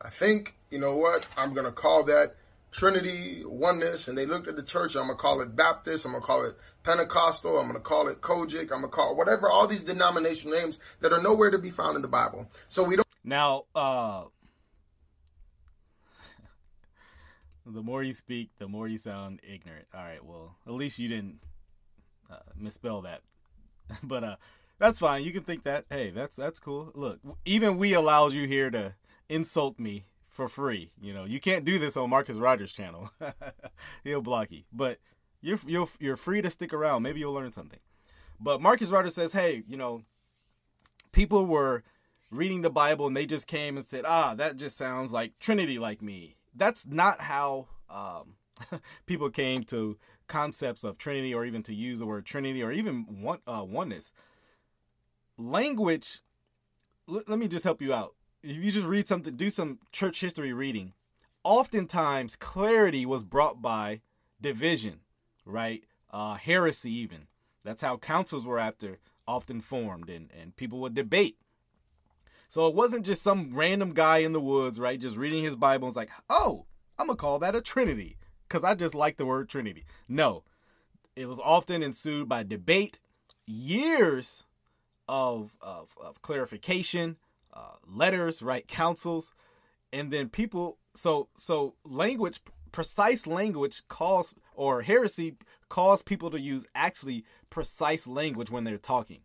I think, you know what? I'm going to call that Trinity, oneness, and they looked at the church. I'm gonna call it Baptist. I'm gonna call it Pentecostal. I'm gonna call it COGIC. I'm gonna call it whatever all these denominational names that are nowhere to be found in the Bible. So we don't. Now, uh, [laughs] the more you speak, the more you sound ignorant. All right, well, at least you didn't uh, misspell that. [laughs] but uh, that's fine. You can think that. Hey, that's that's cool. Look, even we allowed you here to insult me for free. You know, you can't do this on Marcus Rogers' channel. [laughs] He'll block you. But you're you're you're free to stick around. Maybe you'll learn something. But Marcus Rogers says, "Hey, you know, people were reading the Bible and they just came and said, "Ah, that just sounds like Trinity like me." That's not how um, [laughs] people came to concepts of Trinity or even to use the word Trinity or even one, uh, oneness. Language, let me just help you out if you just read something, do some church history reading, oftentimes clarity was brought by division, right? Uh, heresy, even. That's how councils were after often formed, and, and people would debate. So it wasn't just some random guy in the woods, right? Just reading his Bible and it's like, oh, I'm going to call that a Trinity because I just like the word Trinity. No, it was often ensued by debate, years of, of, of clarification, uh, letters, right? Councils, and then people. So so language, precise language, cause or heresy cause people to use actually precise language when they're talking.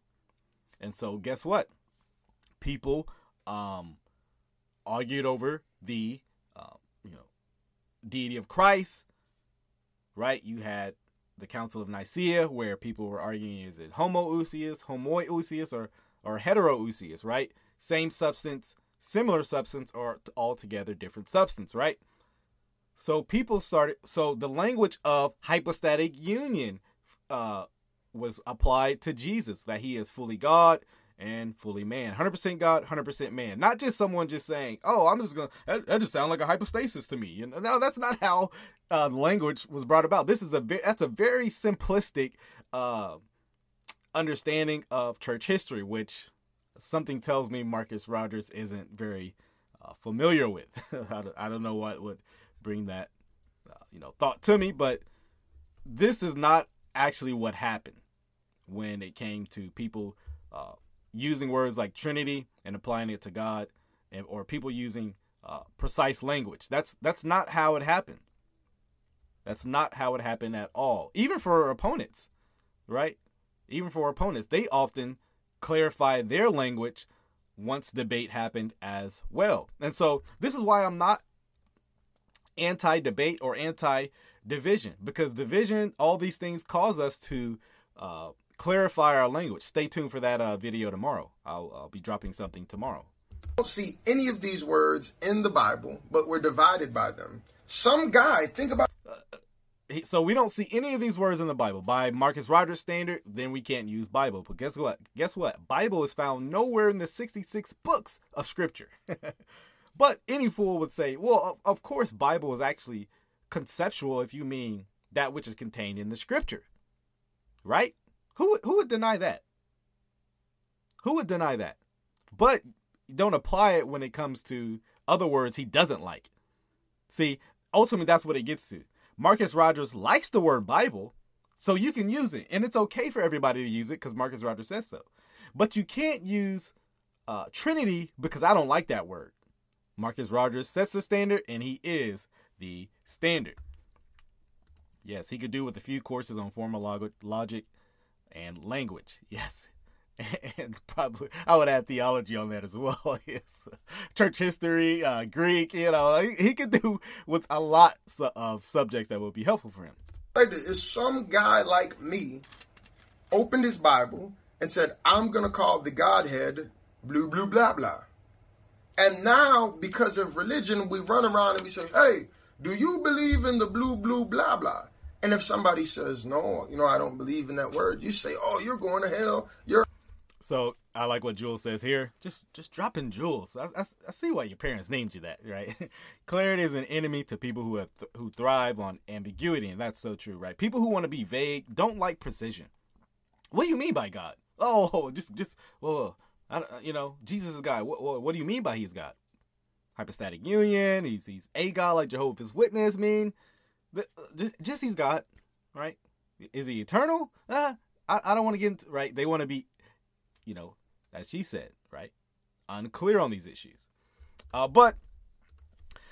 And so guess what? People um, argued over the uh, you know deity of Christ. Right? You had the Council of Nicaea where people were arguing is it homoousios, homoiousios, or or heteroousios, right? Same substance, similar substance, or altogether different substance, right? So people started, so the language of hypostatic union uh, was applied to Jesus, that he is fully God and fully man. 100% God, 100% man. Not just someone just saying, oh, I'm just going to, that, that just sounds like a hypostasis to me. You know, no, that's not how uh, language was brought about. This is a, that's a very simplistic uh, understanding of church history, which something tells me Marcus Rogers isn't very uh, familiar with. [laughs] I don't know what would bring that, uh, you know, thought to me, but this is not actually what happened when it came to people uh, using words like Trinity and applying it to God, and, or people using uh, precise language. That's that's not how it happened. That's not how it happened at all. Even for opponents, right? Even for opponents, they often clarify their language once debate happened as well. And so this is why I'm not anti debate or anti division because division, all these things cause us to uh, clarify our language. Stay tuned for that uh, video tomorrow. I'll, I'll be dropping something tomorrow. don't see any of these words in the Bible, but we're divided by them. Some guy, think about. Uh, so we don't see any of these words in the Bible. By Marcus Rogers standard, then we can't use Bible. But guess what? Guess what? Bible is found nowhere in the 66 books of scripture. [laughs] but any fool would say, well, of course Bible is actually conceptual if you mean that which is contained in the scripture. Right? Who who would deny that? Who would deny that? But don't apply it when it comes to other words he doesn't like. See, ultimately that's what it gets to Marcus Rogers likes the word Bible, so you can use it. And it's okay for everybody to use it because Marcus Rogers says so. But you can't use uh, Trinity because I don't like that word. Marcus Rogers sets the standard and he is the standard. Yes, he could do with a few courses on formal log- logic and language. [laughs] Yes. [laughs] And probably, I would add theology on that as well. [laughs] yes. Church history, uh, Greek, you know, he, he could do with a lot of subjects that would be helpful for him. Is some guy like me opened his Bible and said, I'm going to call the Godhead blue, blue, blah, blah. And now, because of religion, we run around and we say, hey, do you believe in the blue, blue, blah, blah? And if somebody says, no, you know, I don't believe in that word, you say, oh, you're going to hell. You're. So I like what Jules says here. Just just dropping Jules. I, I, I see why your parents named you that, right? [laughs] Clarity is an enemy to people who have th- who thrive on ambiguity, and that's so true, right? People who want to be vague don't like precision. What do you mean by God? Oh, [laughs] just just well, you know, Jesus is God. What, what, what do you mean by He's God? Hypostatic union. He's he's a God like Jehovah's Witness mean. Just, just he's God, right? Is he eternal? Uh, I, I don't want to get into right. They want to be you know, as she said, right? Unclear on these issues. Uh, but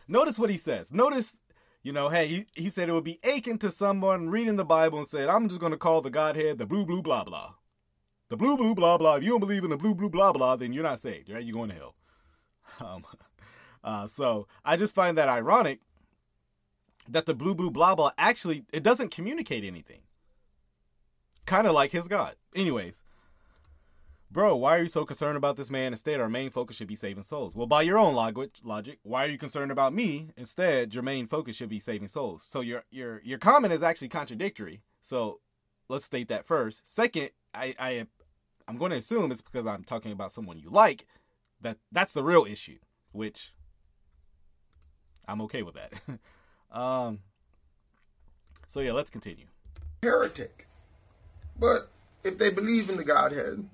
notice what he says. Notice, you know, hey, he, he said it would be aching to someone reading the Bible and said, I'm just going to call the Godhead the blue, blue, blah, blah. The blue, blue, blah, blah. If you don't believe in the blue, blue, blah, blah, then you're not saved, right? You're going to hell. [laughs] Um, uh, so I just find that ironic that the blue, blue, blah, blah actually, it doesn't communicate anything. Kind of like his God. Anyways, Bro, why are you so concerned about this man? Instead, our main focus should be saving souls. Well, by your own logic, logic, why are you concerned about me? Instead, your main focus should be saving souls. So your your your comment is actually contradictory. So let's state that first. Second, I I I'm going to assume it's because I'm talking about someone you like. That that's the real issue, which I'm okay with that. [laughs] um. So yeah, let's continue. Heretic, but if they believe in the Godhead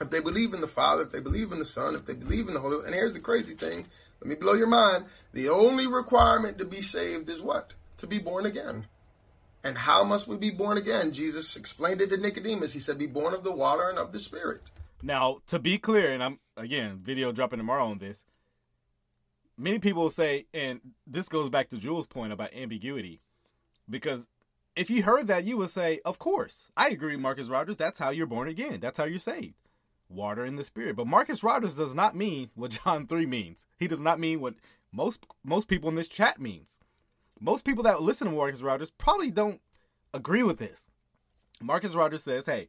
if they believe in the Father, if they believe in the Son, if they believe in the Holy, and here's the crazy thing, let me blow your mind. The only requirement to be saved is what? To be born again. And how must we be born again? Jesus explained it to Nicodemus. He said, Be born of the water and of the Spirit. Now, to be clear, and I'm again video dropping tomorrow on this. Many people will say, and this goes back to Jules' point about ambiguity, because if you heard that, you would say, "Of course, I agree, Marcus Rogers. That's how you're born again. That's how you're saved." Water and the spirit. But Marcus Rogers does not mean what John [laughs] 3 means. He does not mean what most most people in this chat means. Most people that listen to Marcus Rogers probably don't agree with this. Marcus Rogers says, "Hey,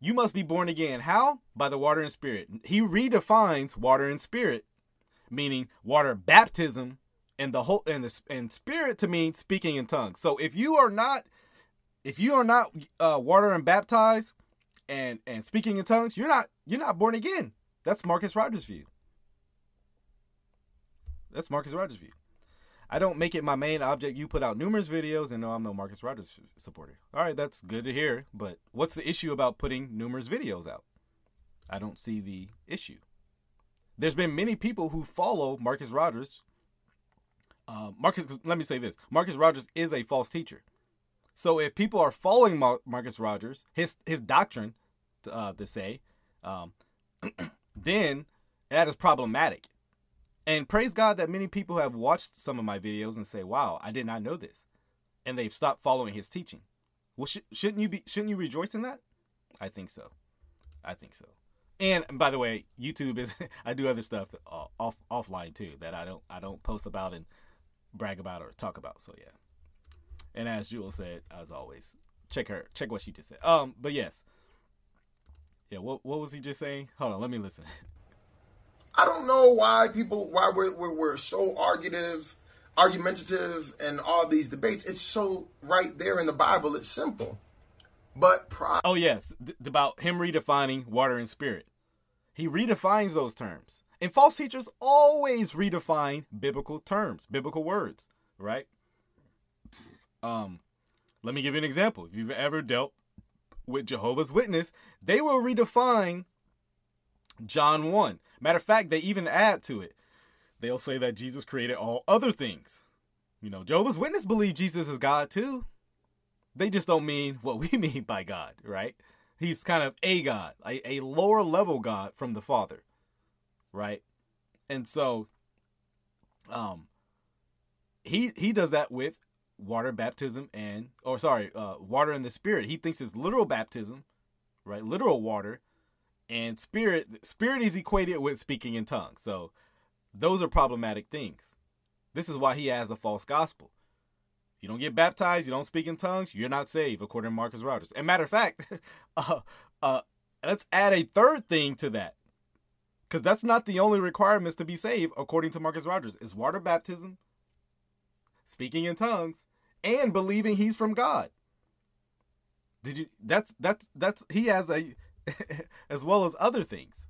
you must be born again. How? By the water and spirit." He redefines water and spirit, meaning water baptism and the whole and the and spirit to mean speaking in tongues. So if you are not if you are not uh, water and baptized, and and speaking in tongues, you're not you're not born again. That's Marcus Rogers' view. That's Marcus Rogers' view. I don't make it my main object. You put out numerous videos, and no, I'm no Marcus Rogers supporter. All right, that's good to hear. But what's the issue about putting numerous videos out? I don't see the issue. There's been many people who follow Marcus Rogers. Uh, Marcus, let me say this: Marcus Rogers is a false teacher. So if people are following Mar- Marcus Rogers, his his doctrine, uh, to say, um, [clears throat] then that is problematic. And praise God that many people have watched some of my videos and say, "Wow, I did not know this," and they've stopped following his teaching. Well, sh- shouldn't you be? Shouldn't you rejoice in that? I think so. I think so. And by the way, YouTube is [laughs] I do other stuff uh, off offline too that I don't I don't post about and brag about or talk about. So yeah. And as Jewel said, as always, check her, check what she just said. Um, but yes, yeah. What what was he just saying? Hold on, let me listen. [laughs] I don't know why people why we're we're, we're so argumentative, argumentative, and all these debates. It's so right there in the Bible. It's simple, but pro- oh yes, th- about him redefining water and spirit. He redefines those terms, and false teachers always redefine biblical terms, biblical words, right? Um, let me give you an example. If you've ever dealt with Jehovah's Witness, they will redefine John 1. Matter of fact, they even add to it. They'll say that Jesus created all other things. You know, Jehovah's Witness believe Jesus is God too. They just don't mean what we [laughs] mean by God, right? He's kind of a God, a, a lower level God from the Father, right? And so, um, he he does that with water baptism and or sorry, uh, water in the spirit. He thinks it's literal baptism, right? Literal water, and spirit. Spirit is equated with speaking in tongues. So those are problematic things. This is why he has a false gospel. If you don't get baptized, you don't speak in tongues, you're not saved, according to Marcus Rogers. And matter of fact, [laughs] uh, uh, let's add a third thing to that. Because that's not the only requirements to be saved, according to Marcus Rogers. Is water baptism, speaking in tongues, and believing he's from God. Did you that's that's that's he has a [laughs] as well as other things.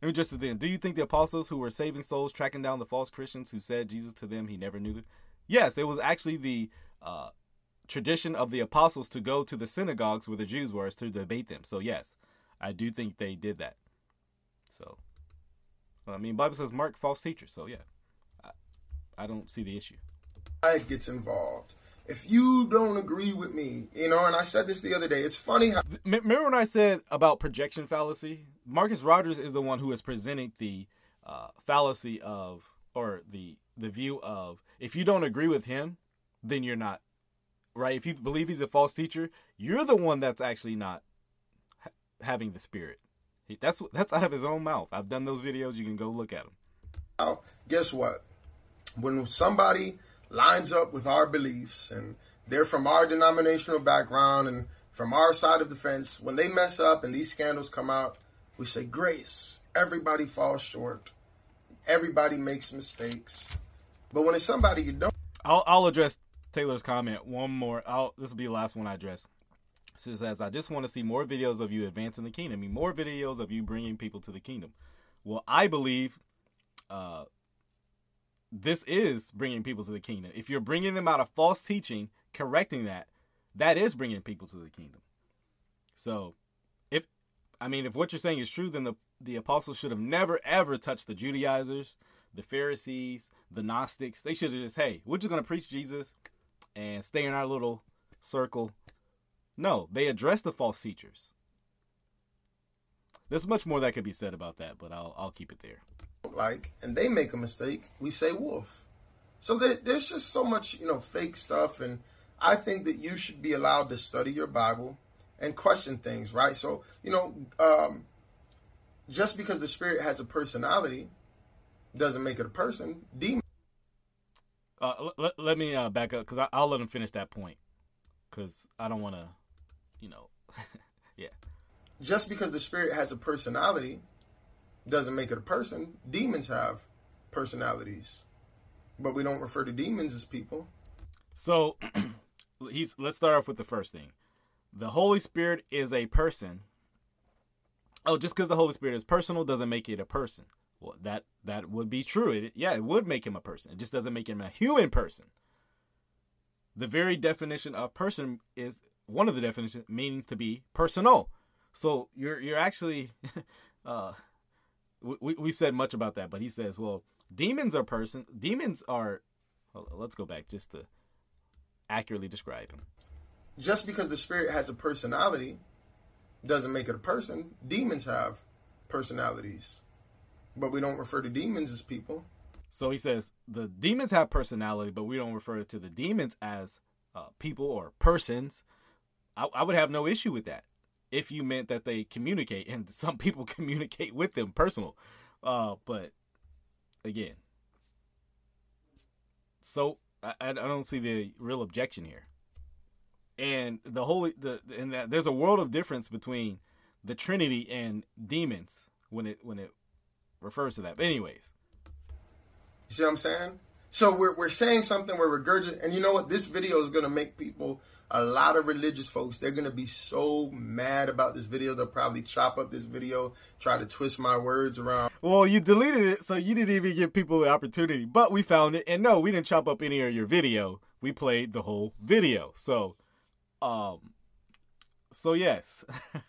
Let me just then. Do you think the apostles who were saving souls, tracking down the false Christians who said Jesus to them he never knew? Yes, it was actually the uh, tradition of the apostles to go to the synagogues where the Jews were to debate them. So yes, I do think they did that. So, I mean, Bible says mark false teachers. So yeah, I, I don't see the issue. Pride gets involved. If you don't agree with me, you know, and I said this the other day, it's funny how. Remember when I said about projection fallacy? Marcus Rogers is the one who is presenting the uh, fallacy of, or the the view of, if you don't agree with him, then you're not right. If you believe he's a false teacher, you're the one that's actually not ha- having the spirit. He, that's that's out of his own mouth. I've done those videos. You can go look at them. Now, guess what? When somebody lines up with our beliefs and they're from our denominational background and from our side of the fence, when they mess up and these scandals come out, we say grace. Everybody falls short. Everybody makes mistakes. But when it's somebody you don't, I'll I'll address Taylor's comment one more. I'll this will be the last one I address. It says, I just want to see more videos of you advancing the kingdom. I mean, more videos of you bringing people to the kingdom. Well, I believe uh, this is bringing people to the kingdom. If you're bringing them out of false teaching, correcting that, that is bringing people to the kingdom. So, if I mean, if what you're saying is true, then the the apostles should have never ever touched the Judaizers, the Pharisees, the Gnostics. They should have just, hey, we're just gonna preach Jesus and stay in our little circle. No, they addressed the false teachers. There's much more that could be said about that, but I'll I'll keep it there like and they make a mistake, we say wolf. So there, there's just so much, you know, fake stuff, and I think that you should be allowed to study your Bible and question things, right? So you know, um, just because the spirit has a personality doesn't make it a person. Demon. Uh, let, let me uh, back up because I'll let him finish that point because I don't want to, you know, [laughs] yeah. Just because the spirit has a personality doesn't make it a person. Demons have personalities, but we don't refer to demons as people. So, [clears throat] he's let's start off with the first thing. The Holy Spirit is a person. Oh, just because the Holy Spirit is personal doesn't make it a person. Well, that that would be true. It, yeah, it would make him a person. It just doesn't make him a human person. The very definition of person is one of the definitions meaning to be personal. So you're you're actually [laughs] uh, we, we said much about that, but he says, well, demons are person. Demons are. let's go back just to accurately describe him. Just because the spirit has a personality doesn't make it a person. Demons have personalities, but we don't refer to demons as people. So he says the demons have personality, but we don't refer to the demons as uh, people or persons. I, I would have no issue with that if you meant that they communicate, and [laughs] some people communicate with them personal. Uh, but again, so I, I don't see the real objection here. And the holy the and that there's a world of difference between the Trinity and demons when it when it refers to that. But anyways, you see what I'm saying? So we're we're saying something, we're regurgitating, and you know what? This video is gonna make people a lot of religious folks, they're going to be so mad about this video. They'll probably chop up this video, try to twist my words around. Well, you deleted it, so you didn't even give people the opportunity. But we found it, and no, we didn't chop up any of your video. We played the whole video. So, um, so yes. [laughs] you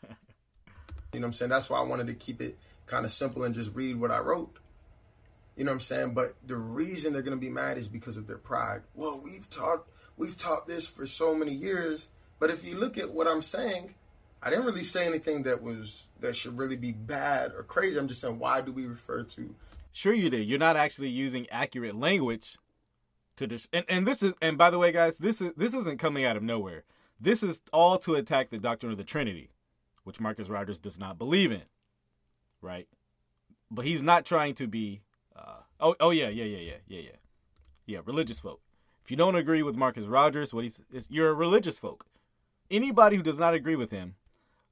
know what I'm saying? That's why I wanted to keep it kind of simple and just read what I wrote. You know what I'm saying? But the reason they're going to be mad is because of their pride. Well, we've talked we've taught this for so many years. But if you look at what I'm saying, I didn't really say anything that was that should really be bad or crazy. I'm just saying why do we refer to Sure you did. You're not actually using accurate language to dis- and, and this is and by the way guys this is this isn't coming out of nowhere this is all to attack the doctrine of the trinity which marcus rogers does not believe in right but he's not trying to be oh oh yeah yeah yeah yeah yeah yeah yeah religious folk if you don't agree with marcus rogers what he's is, you're a religious folk anybody who does not agree with him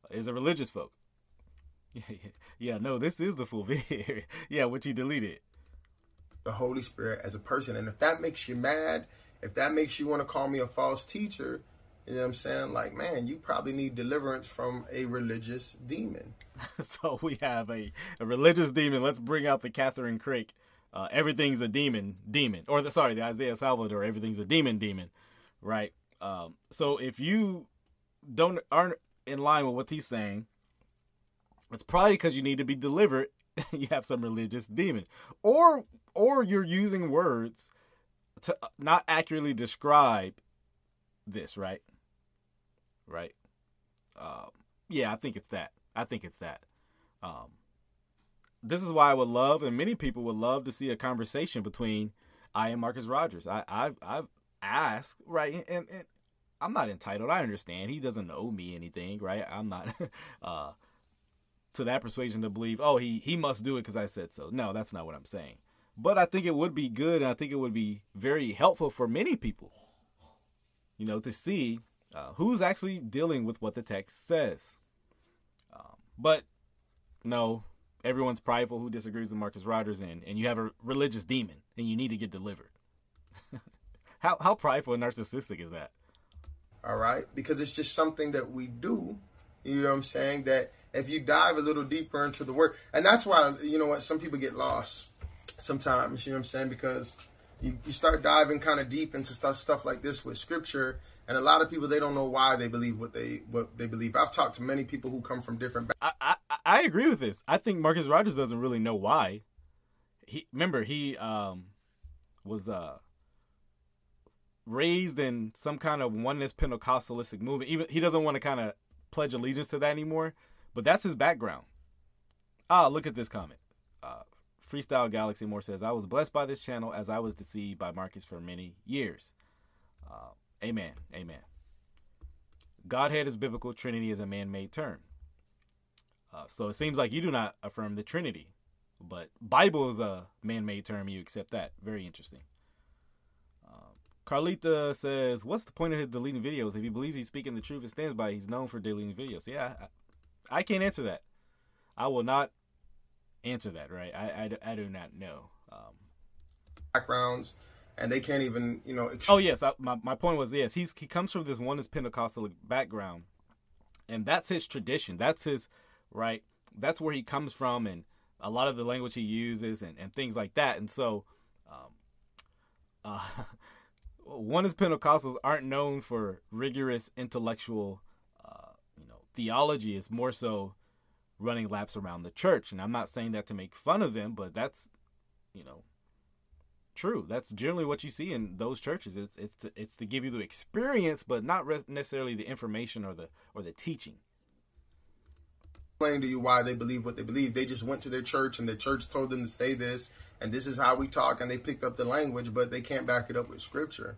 is a religious folk [laughs] yeah, yeah, yeah no this is the full [laughs] video yeah which he deleted the Holy Spirit as a person. And if that makes you mad, if that makes you want to call me a false teacher, you know what I'm saying? Like, man, you probably need deliverance from a religious demon. [laughs] so we have a, a religious demon. Let's bring out the Kathryn Krick. Uh, everything's a demon, demon, or the sorry, the Isaiah Saldivar. Everything's a demon, demon, right? Um, so if you don't aren't in line with what he's saying, it's probably because you need to be delivered. [laughs] you have some religious demon, or or you're using words to not accurately describe this, right? Right. Um, yeah, I think it's that. I think it's that. Um, this is why I would love, and many people would love to see a conversation between I and Marcus Rogers. I, I've, I've asked, right, and, and I'm not entitled. I understand he doesn't owe me anything, right? I'm not [laughs] uh, to that persuasion to believe, oh, he he must do it because I said so. No, that's not what I'm saying. But I think it would be good, and I think it would be very helpful for many people, you know, to see uh, who's actually dealing with what the text says. Um, but no, everyone's prideful who disagrees with Marcus Rogers, and, and you have a religious demon, and you need to get delivered. [laughs] how how prideful and narcissistic is that? All right, because it's just something that we do. You know what I'm saying? That if you dive a little deeper into the word, and that's why you know what some people get lost sometimes, you know what I'm saying? Because you, you start diving kind of deep into stuff stuff like this with scripture and a lot of people they don't know why they believe what they what they believe. I've talked to many people who come from different I, I I agree with this. I think Marcus Rogers doesn't really know why. He remember he um was uh raised in some kind of oneness Pentecostalistic movement. Even he doesn't want to kind of pledge allegiance to that anymore, but that's his background. Ah, look at this comment. Uh, Freestyle Galaxy More says, I was blessed by this channel as I was deceived by Marcus for many years. Uh, amen. Amen. Godhead is biblical, Trinity is a man made term. Uh, so it seems like you do not affirm the Trinity, but Bible is a man made term. You accept that. Very interesting. Uh, Carlita says, What's the point of his deleting videos? If he believes he's speaking the truth and stands by, he's known for deleting videos. Yeah, I, I can't answer that. I will not answer that, right? I, I, I do not know. Um, backgrounds, and they can't even, you know. Ex- oh yes, I, my my point was yes. He's he comes from this one is Pentecostal background, and that's his tradition. That's his right. That's where he comes from, and a lot of the language he uses, and, and things like that. And so, um, uh, [laughs] oneness Pentecostals aren't known for rigorous intellectual, uh, you know, theology. It's more so running laps around the church. And I'm not saying that to make fun of them, but that's, you know, true. That's generally what you see in those churches. It's it's to, it's to give you the experience, but not necessarily the information or the or the teaching. Explain to you why they believe what they believe. They just went to their church and the church told them to say this, and this is how we talk, and they picked up the language, but they can't back it up with scripture.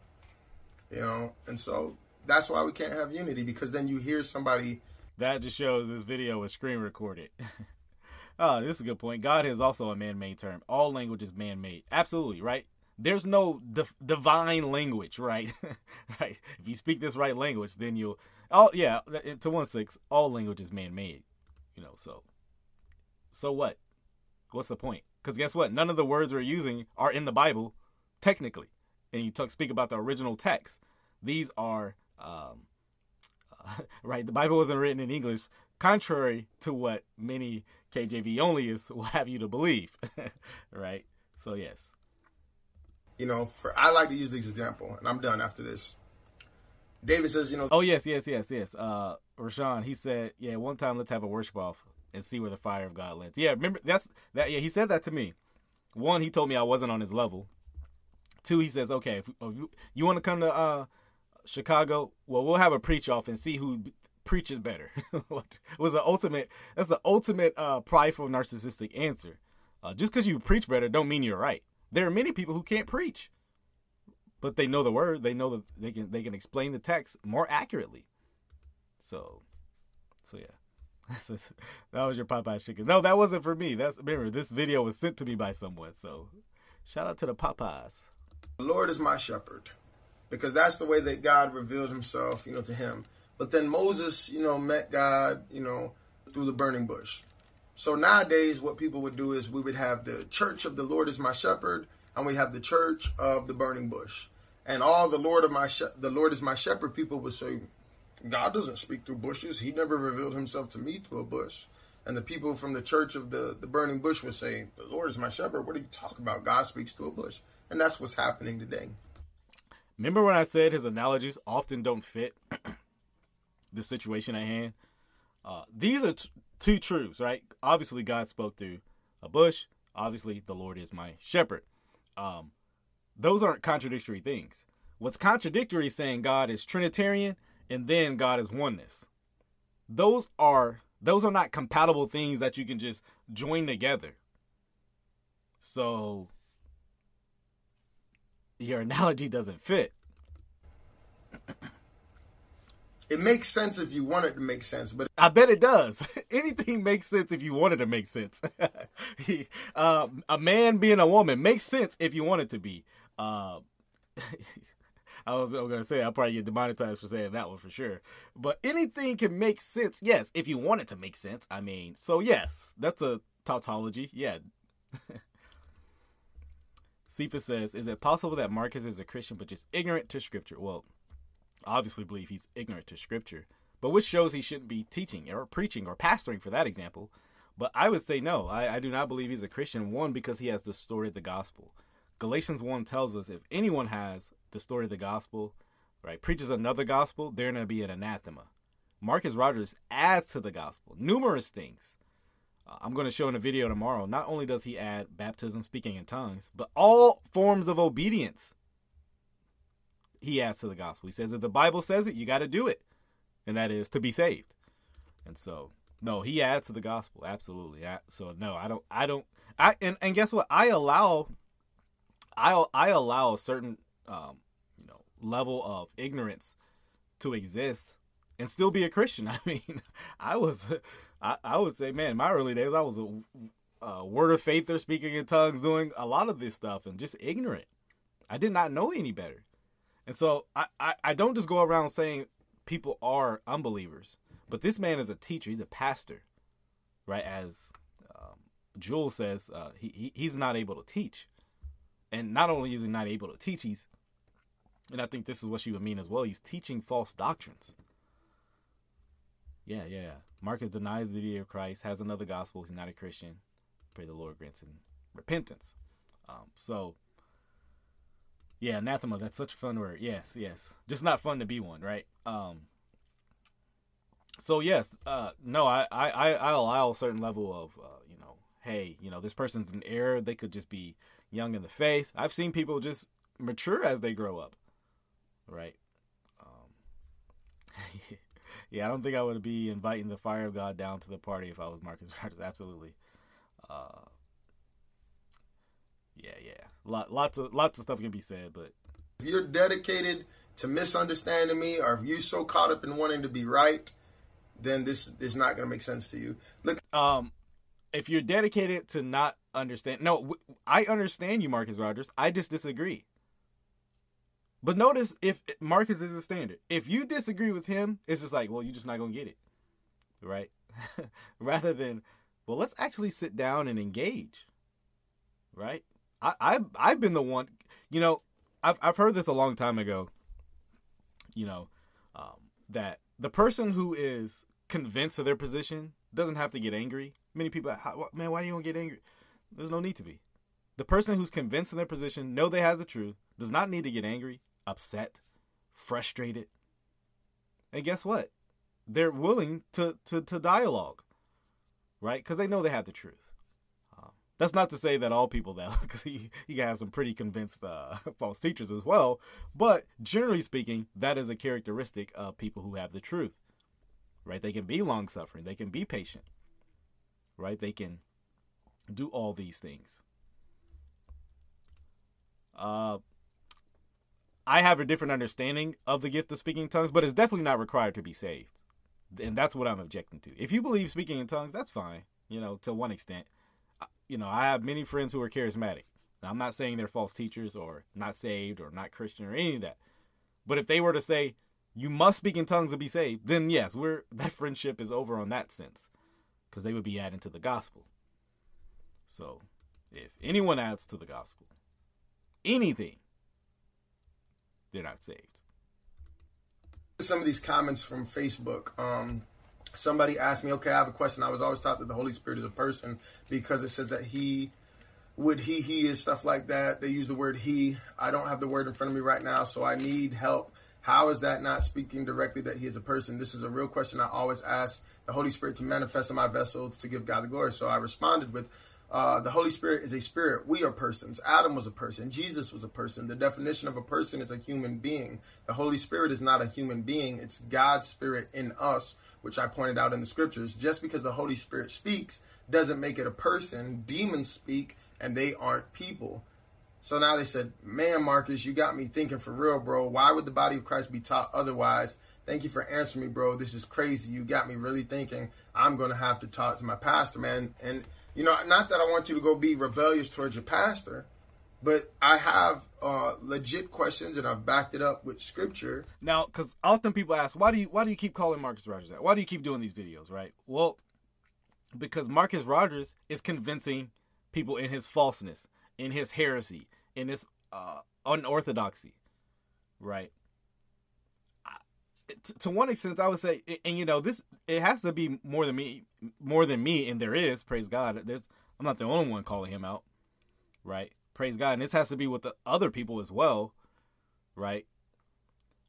You know, and so that's why we can't have unity because then you hear somebody that just shows this video was screen recorded. oh, [laughs] this is a good point. God is also a man-made term. All language is man-made. Absolutely, right? There's no divine language, right? [laughs] right. If you speak this right language, then you'll. Oh yeah, to one six, all language is man-made. You know, so. So what? What's the point? Because guess what? None of the words we're using are in the Bible, technically. And you talk speak about the original text. These are um, [laughs] right? The Bible wasn't written in English, contrary to what many KJV onlyists [laughs] will have you to believe, [laughs] right? So yes. You know, for I like to use this example, and I'm done after this. David says, you know. Oh yes, yes, yes, yes. Uh, Rashawn, he said, yeah, one time let's have a worship off and see where the fire of God lands. Yeah, remember that's that. Yeah, he said that to me. One, he told me I wasn't on his level. Two, he says, okay, if, if you, you want to come to uh, Chicago, well, we'll have a preach off and see who preaches better. [laughs] was the ultimate. That's the ultimate uh, prideful, narcissistic answer. Uh, just because you preach better, don't mean you're right. There are many people who can't preach. But they know the word. They know that they can they can explain the text more accurately. So, so yeah, [laughs] that was your Popeye chicken. No, that wasn't for me. That's remember this video was sent to me by someone. So, shout out to the Popeyes. The Lord is my shepherd, because that's the way that God revealed Himself, you know, to him. But then Moses, you know, met God, you know, through the burning bush. So nowadays, what people would do is we would have the church of the Lord is my shepherd, and we have the church of the burning bush. And all the Lord of my the Lord is my shepherd people would say, God doesn't speak through bushes. He never revealed himself to me through a bush. And the people from the church of the, the burning bush would say, The Lord is my shepherd. What are you talking about? God speaks through a bush. And that's what's happening today. Remember when I said his analogies often don't fit [clears throat] the situation at hand? Uh, these are t- two truths, right? Obviously, God spoke through a bush. Obviously, the Lord is my shepherd. Um, those aren't contradictory things. What's contradictory is saying God is Trinitarian and then God is oneness. Those are those are not compatible things that you can just join together. So your analogy doesn't fit. It makes sense if you want it to make sense, but I bet it does. [laughs] Anything makes sense if you want it to make sense. [laughs] uh, a man being a woman makes sense if you want it to be. Uh, [laughs] I was, going to say I'll probably get demonetized for saying that one for sure. But anything can make sense, yes, if you want it to make sense. I mean, so yes, that's a tautology. Yeah. [laughs] Cephas says, "Is it possible that Marcus is a Christian but just ignorant to Scripture?" Well, obviously believe he's ignorant to Scripture, but which shows he shouldn't be teaching or preaching or pastoring for that example. But I would say no. I, I do not believe he's a Christian. One because he has distorted the gospel. Galatians 1 tells us if anyone has distorted the gospel, right, preaches another gospel, they're going to be an anathema. Marcus Rogers adds to the gospel numerous things. Uh, I'm going to show in a video tomorrow. Not only does he add baptism, speaking in tongues, but all forms of obedience he adds to the gospel. He says if the Bible says it, you got to do it, and that is to be saved. And so, no, he adds to the gospel absolutely. So no, I don't. I don't. I and, and guess what? I allow I I allow a certain um, you know level of ignorance to exist and still be a Christian. [laughs] I mean, I was I, I would say, man, my early days, I was a, a word of faith or speaking in tongues, doing a lot of this stuff, and just ignorant. I did not know any better, and so I, I, I don't just go around saying people are unbelievers. But this man is a teacher. He's a pastor, right? As um, Jules says, uh, he, he he's not able to teach. And not only is he not able to teach, he's, and I think this is what she would mean as well, he's teaching false doctrines. Yeah, yeah. Marcus denies the deity of Christ, has another gospel. He's not a Christian. Pray the Lord grants him repentance. Um, so, yeah, anathema. That's such a fun word. Yes, yes. Just not fun to be one, right? Um, so yes, uh, no, I, I, I allow a certain level of, uh, you know, hey, you know, this person's in error. They could just be young in the faith. I've seen people just mature as they grow up, right? Um, [laughs] yeah, I don't think I would be inviting the fire of God down to the party if I was Marcus [laughs] Rogers. Absolutely. Uh, yeah, yeah. Lot, lots of lots of stuff can be said, but if you're dedicated to misunderstanding me, or if you're so caught up in wanting to be right, then this is not going to make sense to you. Look, um, if you're dedicated to not understand, no, I understand you, Marcus Rogers. I just disagree. But notice if Marcus is the standard. If you disagree with him, it's just like, well, you're just not gonna get it, right? [laughs] Rather than, well, let's actually sit down and engage, right? I, I I've been the one, you know, I've I've heard this a long time ago. You know, um, that the person who is convinced of their position doesn't have to get angry. Many people, man, why do you want to get angry? There's no need to be. The person who's convinced in their position, know they has the truth, does not need to get angry upset, frustrated. And guess what? They're willing to to, to dialogue, right? Because they know they have the truth. Uh, that's not to say that all people that because you, you have some pretty convinced uh, [laughs] false teachers as well. But generally speaking, that is a characteristic of people who have the truth, right? They can be long suffering. They can be patient, right? They can do all these things. Uh, I have a different understanding of the gift of speaking in tongues, but it's definitely not required to be saved. And that's what I'm objecting to. If you believe speaking in tongues, that's fine, you know, to one extent. You know, I have many friends who are charismatic. Now, I'm not saying they're false teachers or not saved or not Christian or any of that. But if they were to say, you must speak in tongues to be saved, then yes, we're [laughs] that friendship is over on that sense. Because they would be adding to the gospel. So if anyone adds to the gospel, anything, they're not saved. Some of these comments from Facebook. Um, somebody asked me, okay, I have a question. I was always taught that the Holy Spirit is a person because it says that he would he he is stuff like that. They use the word he. I don't have the word in front of me right now, so I need help. How is that not speaking directly that he is a person? This is a real question I always ask the Holy Spirit to manifest in my vessels to give God the glory. So I responded with, uh, the Holy Spirit is a spirit. We are persons. Adam was a person. Jesus was a person. The definition of a person is a human being. The Holy Spirit is not a human being. It's God's spirit in us, which I pointed out in the scriptures. Just because the Holy Spirit speaks doesn't make it a person. Demons speak and they aren't people. So now they said, man, Marcus, you got me thinking for real, bro. Why would the body of Christ be taught otherwise? Thank you for answering me, bro. This is crazy. You got me really thinking. I'm going to have to talk to my pastor, man. And, you know, not that I want you to go be rebellious towards your pastor, but I have uh, legit questions and I've backed it up with scripture. Now, because often people ask, why do you why do you keep calling Marcus Rogers that? Why do you keep doing these videos, right? Well, because Marcus Rogers is convincing people in his falseness in his heresy, in his uh, unorthodoxy, right? to, to one extent, I would say, and, you know, this it has to be more than me, more than me, and there is. Praise God. There's I'm not the only one calling him out, right? Praise God, and this has to be with the other people as well, right?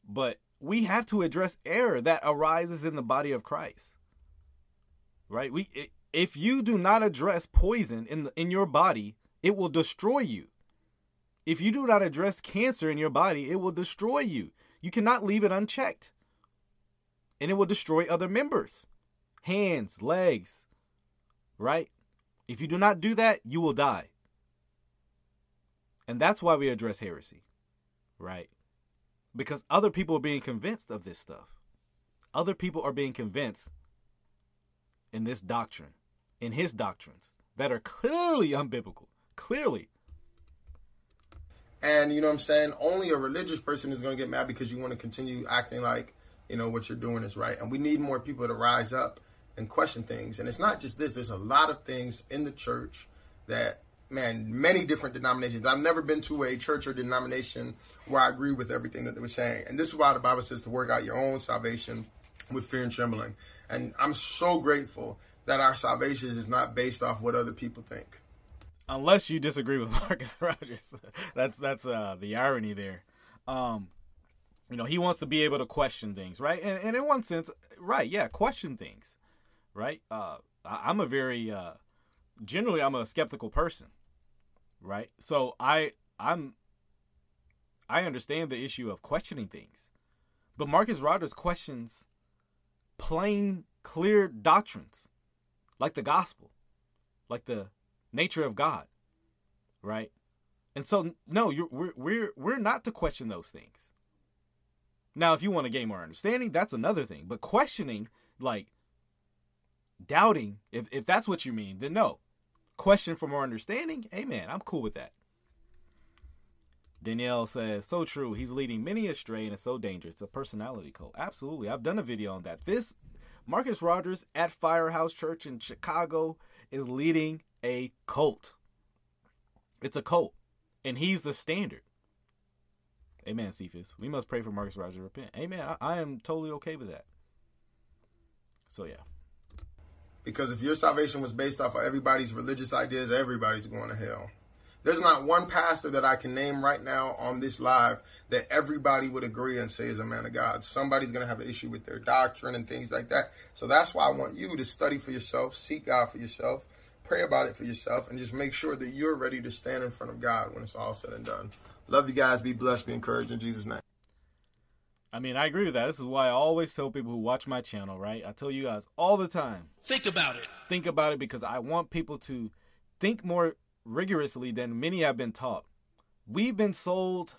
But we have to address error that arises in the body of Christ, right? We if you do not address poison in the, in your body, it will destroy you. If you do not address cancer in your body, it will destroy you. You cannot leave it unchecked. And it will destroy other members, hands, legs, right? If you do not do that, you will die. And that's why we address heresy, right? Because other people are being convinced of this stuff. Other people are being convinced in this doctrine, in his doctrines that are clearly unbiblical. Clearly. And you know what I'm saying? Only a religious person is going to get mad because you want to continue acting like, you know, what you're doing is right. And we need more people to rise up and question things. And it's not just this, there's a lot of things in the church that, man, many different denominations. I've never been to a church or denomination where I agree with everything that they were saying. And this is why the Bible says to work out your own salvation with fear and trembling. And I'm so grateful that our salvation is not based off what other people think unless you disagree with [laughs] Marcus Rogers. that's that's uh, the irony there. Um, you know, he wants to be able to question things, right? And, and in one sense, right? Yeah, question things, right? Uh, I, am a very uh, generally I'm a skeptical person, right? So I I'm I understand the issue of questioning things, but Marcus Rogers questions plain, clear doctrines, like the gospel, like the nature of God, right? And so, no, you're, we're we're we're not to question those things. Now, if you want to gain more understanding, that's another thing. But questioning, like doubting, if if that's what you mean, then no. Question for more understanding, amen. I'm cool with that. Danielle says, so true. He's leading many astray and it's so dangerous. It's a personality cult. Absolutely. I've done a video on that. This Marcus Rogers at Firehouse Church in Chicago is leading a cult. It's a cult. And he's the standard. Amen, Cephas. We must pray for Marcus Rogers to repent. Amen. I, I am totally okay with that. So, yeah. Because if your salvation was based off of everybody's religious ideas, everybody's going to hell. There's not one pastor that I can name right now on this live that everybody would agree and say is a man of God. Somebody's going to have an issue with their doctrine and things like that. So that's why I want you to study for yourself, seek God for yourself, pray about it for yourself, and just make sure that you're ready to stand in front of God when it's all said and done. Love you guys. Be blessed. Be encouraged in Jesus' name. I mean, I agree with that. This is why I always tell people who watch my channel, right? I tell you guys all the time. Think about it. Think about it because I want people to think more rigorously than many have been taught. We've been sold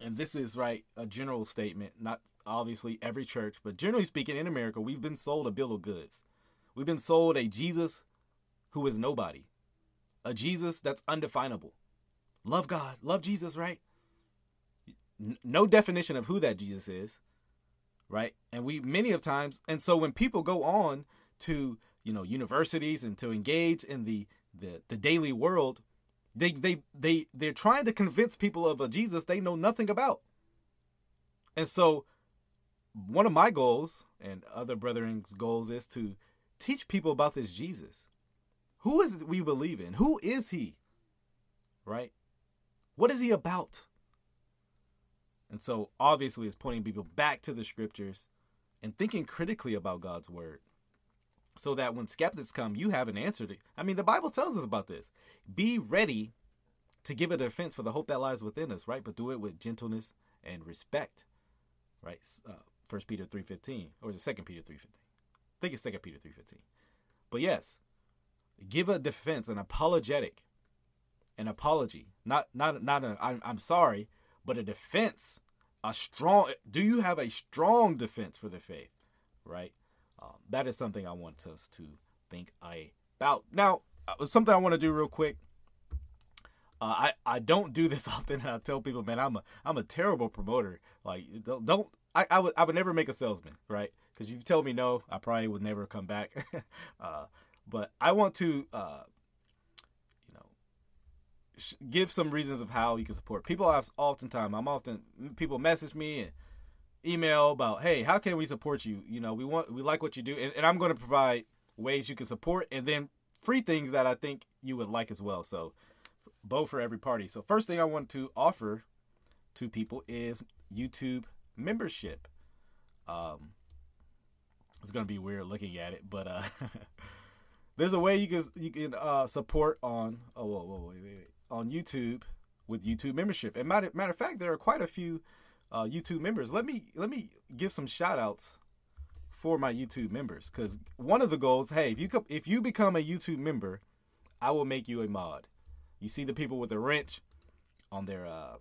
and this is right a general statement, not obviously every church, but generally speaking, in America, we've been sold a bill of goods. We've been sold a Jesus who is nobody, a Jesus that's undefinable. Love God, love Jesus, right? No definition of who that Jesus is, right? And we many of times, and so when people go on to you know universities and to engage in the the, the daily world, they they they they're trying to convince people of a Jesus they know nothing about. And so one of my goals and other brethren's goals is to teach people about this Jesus. Who is it we believe in? Who is he? Right? What is he about? And so obviously it's pointing people back to the scriptures and thinking critically about God's word. So that when skeptics come, you have an answer to I mean the Bible tells us about this. Be ready to give a defense for the hope that lies within us, right? But do it with gentleness and respect. Right? Uh, First Peter 3:15 or is it Second Peter 3:15? I think it's Second Peter 3:15. But yes, give a defense, an apologetic, an apology, not not not a I'm, I'm sorry, but a defense, a strong. Do you have a strong defense for the faith, right? Um, that is something I want us to think about. Now, uh, something I want to do real quick. Uh, I I don't do this [laughs] often. And I tell people, man, I'm a I'm a terrible promoter. Like don't, don't I I would I would never make a salesman, right? Because you tell me no, I probably would never come back. [laughs] uh, but I want to uh, you know sh- give some reasons of how you can support. People have oftentimes I'm often people message me and email about hey how can we support you you know we want we like what you do and, and i'm going to provide ways you can support and then free things that i think you would like as well so both for every party so first thing i want to offer to people is youtube membership um it's to be weird looking at it but uh [laughs] there's a way you can you can uh support on oh whoa, whoa wait wait wait on youtube with youtube membership and matter, matter of fact there are quite a few uh, YouTube members. Let me let me give some shout outs for my YouTube members because one of the goals, hey, if you come, if you become a YouTube member, I will make you a mod. You see the people with the wrench on their uh,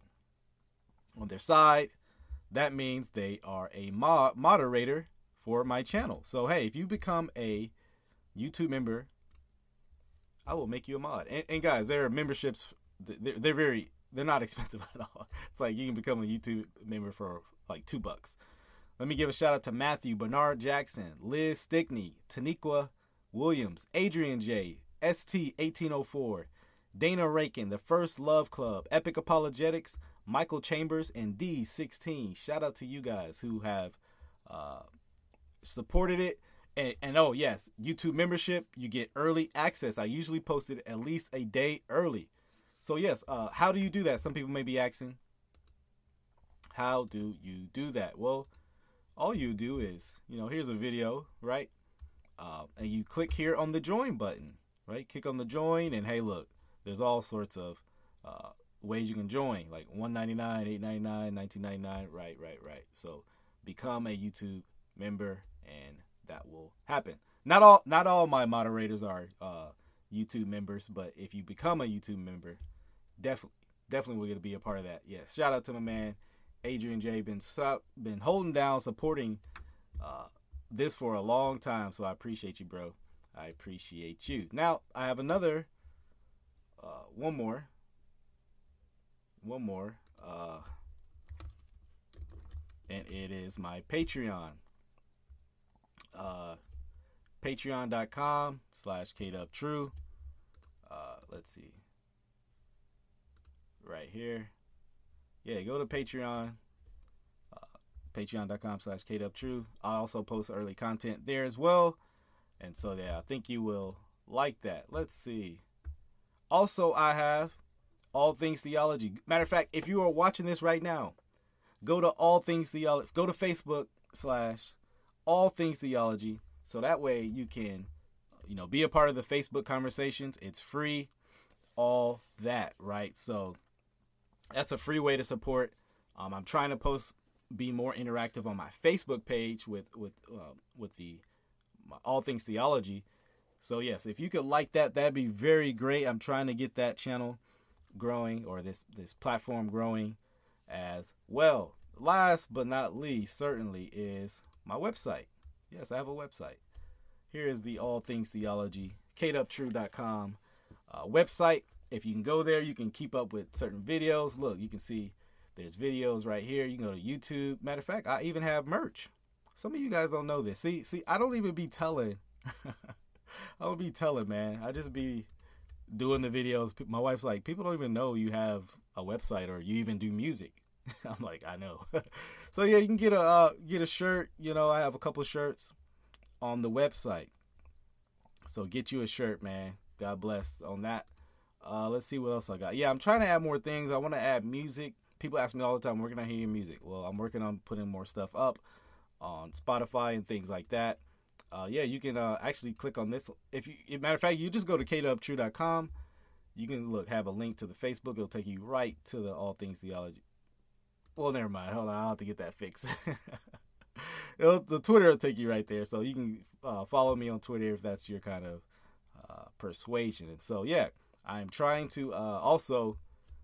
on their side. That means they are a mod moderator for my channel. So hey, if you become a YouTube member, I will make you a mod. And, and guys, there are memberships. They're, they're very they're not [laughs] expensive at all. It's like you can become a YouTube member for like two bucks. Let me give a shout out to Matthew, Bernard Jackson, Liz Stickney, Taniqua Williams, Adrian J, ST1804, Dana Rakin, The First Love Club, Epic Apologetics, Michael Chambers, and D16. Shout out to you guys who have uh, supported it. And, and oh, yes, YouTube membership, you get early access. I usually post it at least a day early. So yes, uh, how do you do that? Some people may be asking, how do you do that? Well, all you do is, you know, here's a video, right? Uh, and you click here on the join button, right? Click on the join, and hey, look, there's all sorts of uh, ways you can join, like 199, 899, 1999, right, right, right. So become a YouTube member, and that will happen. Not all, not all my moderators are uh, YouTube members, but if you become a YouTube member, definitely, definitely we're gonna be a part of that. Yes, shout out to my man Adrian J. Been been holding down, supporting uh, this for a long time. So I appreciate you, bro. I appreciate you. Now I have another, uh, one more, one more, uh, and it is my Patreon. Uh, patreon.com slash kdubtrue. Uh, let's see. Right here. Yeah, go to Patreon. Uh, Patreon.com slash kdubtrue. I also post early content there as well. And so, yeah, I think you will like that. Let's see. Also, I have All Things Theology. Matter of fact, if you are watching this right now, go to All Things Theology. Go to Facebook slash All Things Theology. So that way you can, you know, be a part of the Facebook conversations. It's free, all that, right? So that's a free way to support. Um, I'm trying to post, be more interactive on my Facebook page with with uh, with the All Things Theology. So yes, if you could like that, that'd be very great. I'm trying to get that channel growing or this this platform growing. as well. Last but not least, certainly, is my website. Yes, I have a website. Here is the All Things Theology, kdubtrue.com uh, website. If you can go there, you can keep up with certain videos. Look, you can see there's videos right here. You can go to YouTube. Matter of fact, I even have merch. Some of you guys don't know this. See, see, I don't even be telling. [laughs] I don't be telling, man. I just be doing the videos. My wife's like, people don't even know you have a website or you even do music. [laughs] I'm like, I know. [laughs] so yeah, you can get a uh, get a shirt. You know, I have a couple shirts on the website. So get you a shirt, man. God bless on that. Uh, let's see what else I got. Yeah, I'm trying to add more things. I want to add music. People ask me all the time, "Where can I hear your music?" Well, I'm working on putting more stuff up on Spotify and things like that. Uh, yeah, you can uh, actually click on this. If you, matter of fact, you just go to kdubtrue.com. You can look have a link to the Facebook. It'll take you right to the All Things Theology. Well, never mind. Hold on, I'll have to get that fixed. [laughs] the Twitter will take you right there, so you can uh, follow me on Twitter if that's your kind of uh, persuasion. And so, yeah, I'm trying to uh, also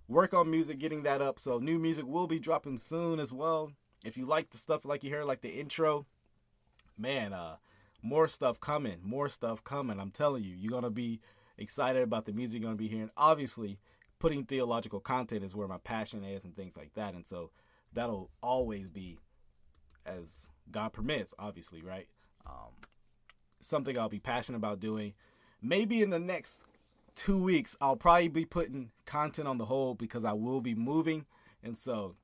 work on music, getting that up. So new music will be dropping soon as well. If you like the stuff like you hear, like the intro, man, uh, more stuff coming, more stuff coming. I'm telling you, you're gonna be excited about the music you're gonna be hearing. Obviously, putting theological content is where my passion is and things like that. And so that'll always be as God permits, obviously, right? Um, something I'll be passionate about doing. Maybe in the next two weeks, I'll probably be putting content on the hold because I will be moving. And so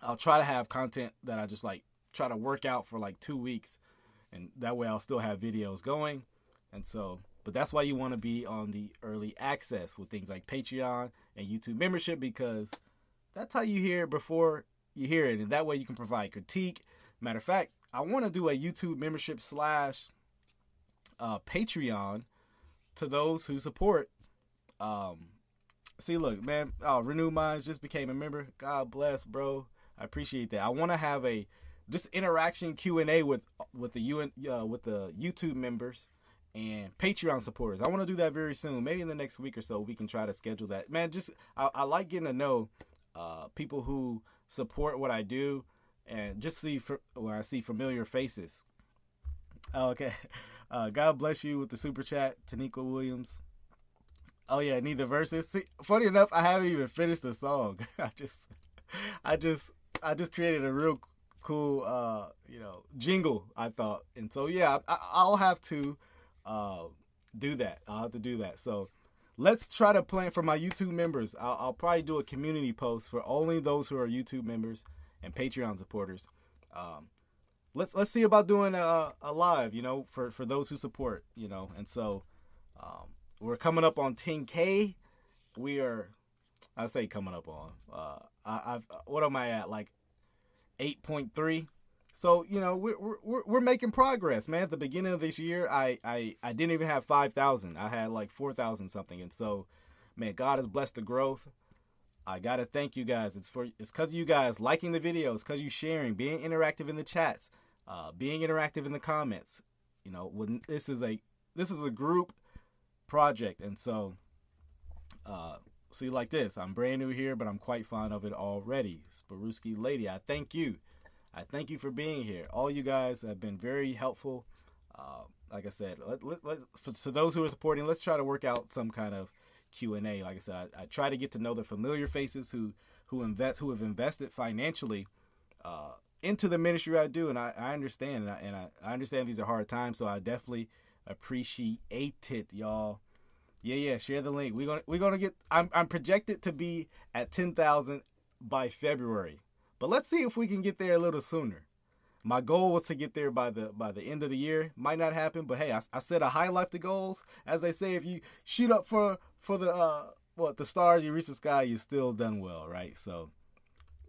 I'll try to have content that I just like try to work out for like two weeks. And that way I'll still have videos going. And so, but that's why you want to be on the early access with things like Patreon and YouTube membership because that's how you hear it before you hear it. And that way you can provide critique. Matter of fact, I want to do a YouTube membership slash uh, Patreon to those who support. Um, see, look, man, oh, Renew Minds just became a member. God bless, bro. I appreciate that. I want to have a just interaction Q and A with with the UN uh, with the YouTube members and Patreon supporters. I want to do that very soon. Maybe in the next week or so, we can try to schedule that. Man, just I, I like getting to know uh, people who support what I do and just see when I see familiar faces. Okay. [laughs] Uh, God bless you with the super chat, Tanika Williams. Oh yeah, neither verses. See, funny enough, I haven't even finished the song. [laughs] I just, I just, I just created a real cool, uh, you know, jingle. I thought, and so yeah, I, will have to uh, do that. I'll have to do that. So let's try to plan for my YouTube members. I'll, I'll probably do a community post for only those who are YouTube members and Patreon supporters. Um, let's let's see about doing a, a live, you know, for for those who support, you know. And so um, we're coming up on 10k. We are, I say coming up on. Uh, I, I've what am I at like 8.3. So you know we're, we're we're making progress, man. At the beginning of this year, I I, I didn't even have five thousand. I had like four thousand something, and so, man, God has blessed the growth. I gotta thank you guys. It's for it's because you guys liking the videos, because you sharing, being interactive in the chats, uh, being interactive in the comments. You know, when this is a this is a group project, and so uh, see like this. I'm brand new here, but I'm quite fond of it already. Sparuski lady, I thank you. I thank you for being here. All you guys have been very helpful. Uh, like I said, let, let, let, for, to those who are supporting, let's try to work out some kind of Q and A. Like I said, I, I, try to get to know the familiar faces who who invest who have invested financially uh, into the ministry I do, and I, I understand, and, I, and I, understand these are hard times, so I definitely appreciate it, y'all. Yeah, yeah, share the link. We're gonna we're gonna get. I'm I'm projected to be at ten thousand by February, but let's see if we can get there a little sooner. My goal was to get there by the by the end of the year. Might not happen, but hey, I, I set a high life to goals. As they say, if you shoot up for for the uh what the stars, you reach the sky, you still done well, right? So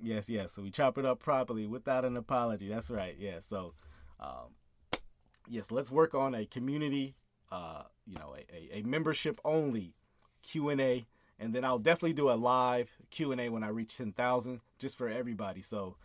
yes, yes. So we chop it up properly without an apology. That's right. Yeah. So um, yes, let's work on a community, uh, you know, a, a, a membership only Q and A, and then I'll definitely do a live Q and A when I reach ten thousand, just for everybody. So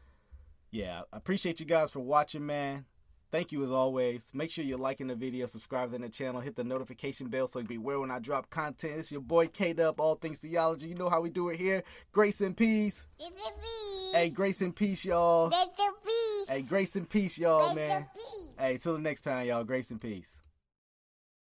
yeah, I appreciate you guys for watching, man. thank you as always. Make sure you're liking the video, subscribe to the channel, hit the notification bell so you be aware when I drop content. It's your boy K Dub, All Things Theology. You know how we do it here. Grace and peace. It's a bee. Hey, grace and peace, y'all. It's a bee. Hey, grace and peace, y'all, man. Hey, till the next time, y'all. Grace and peace.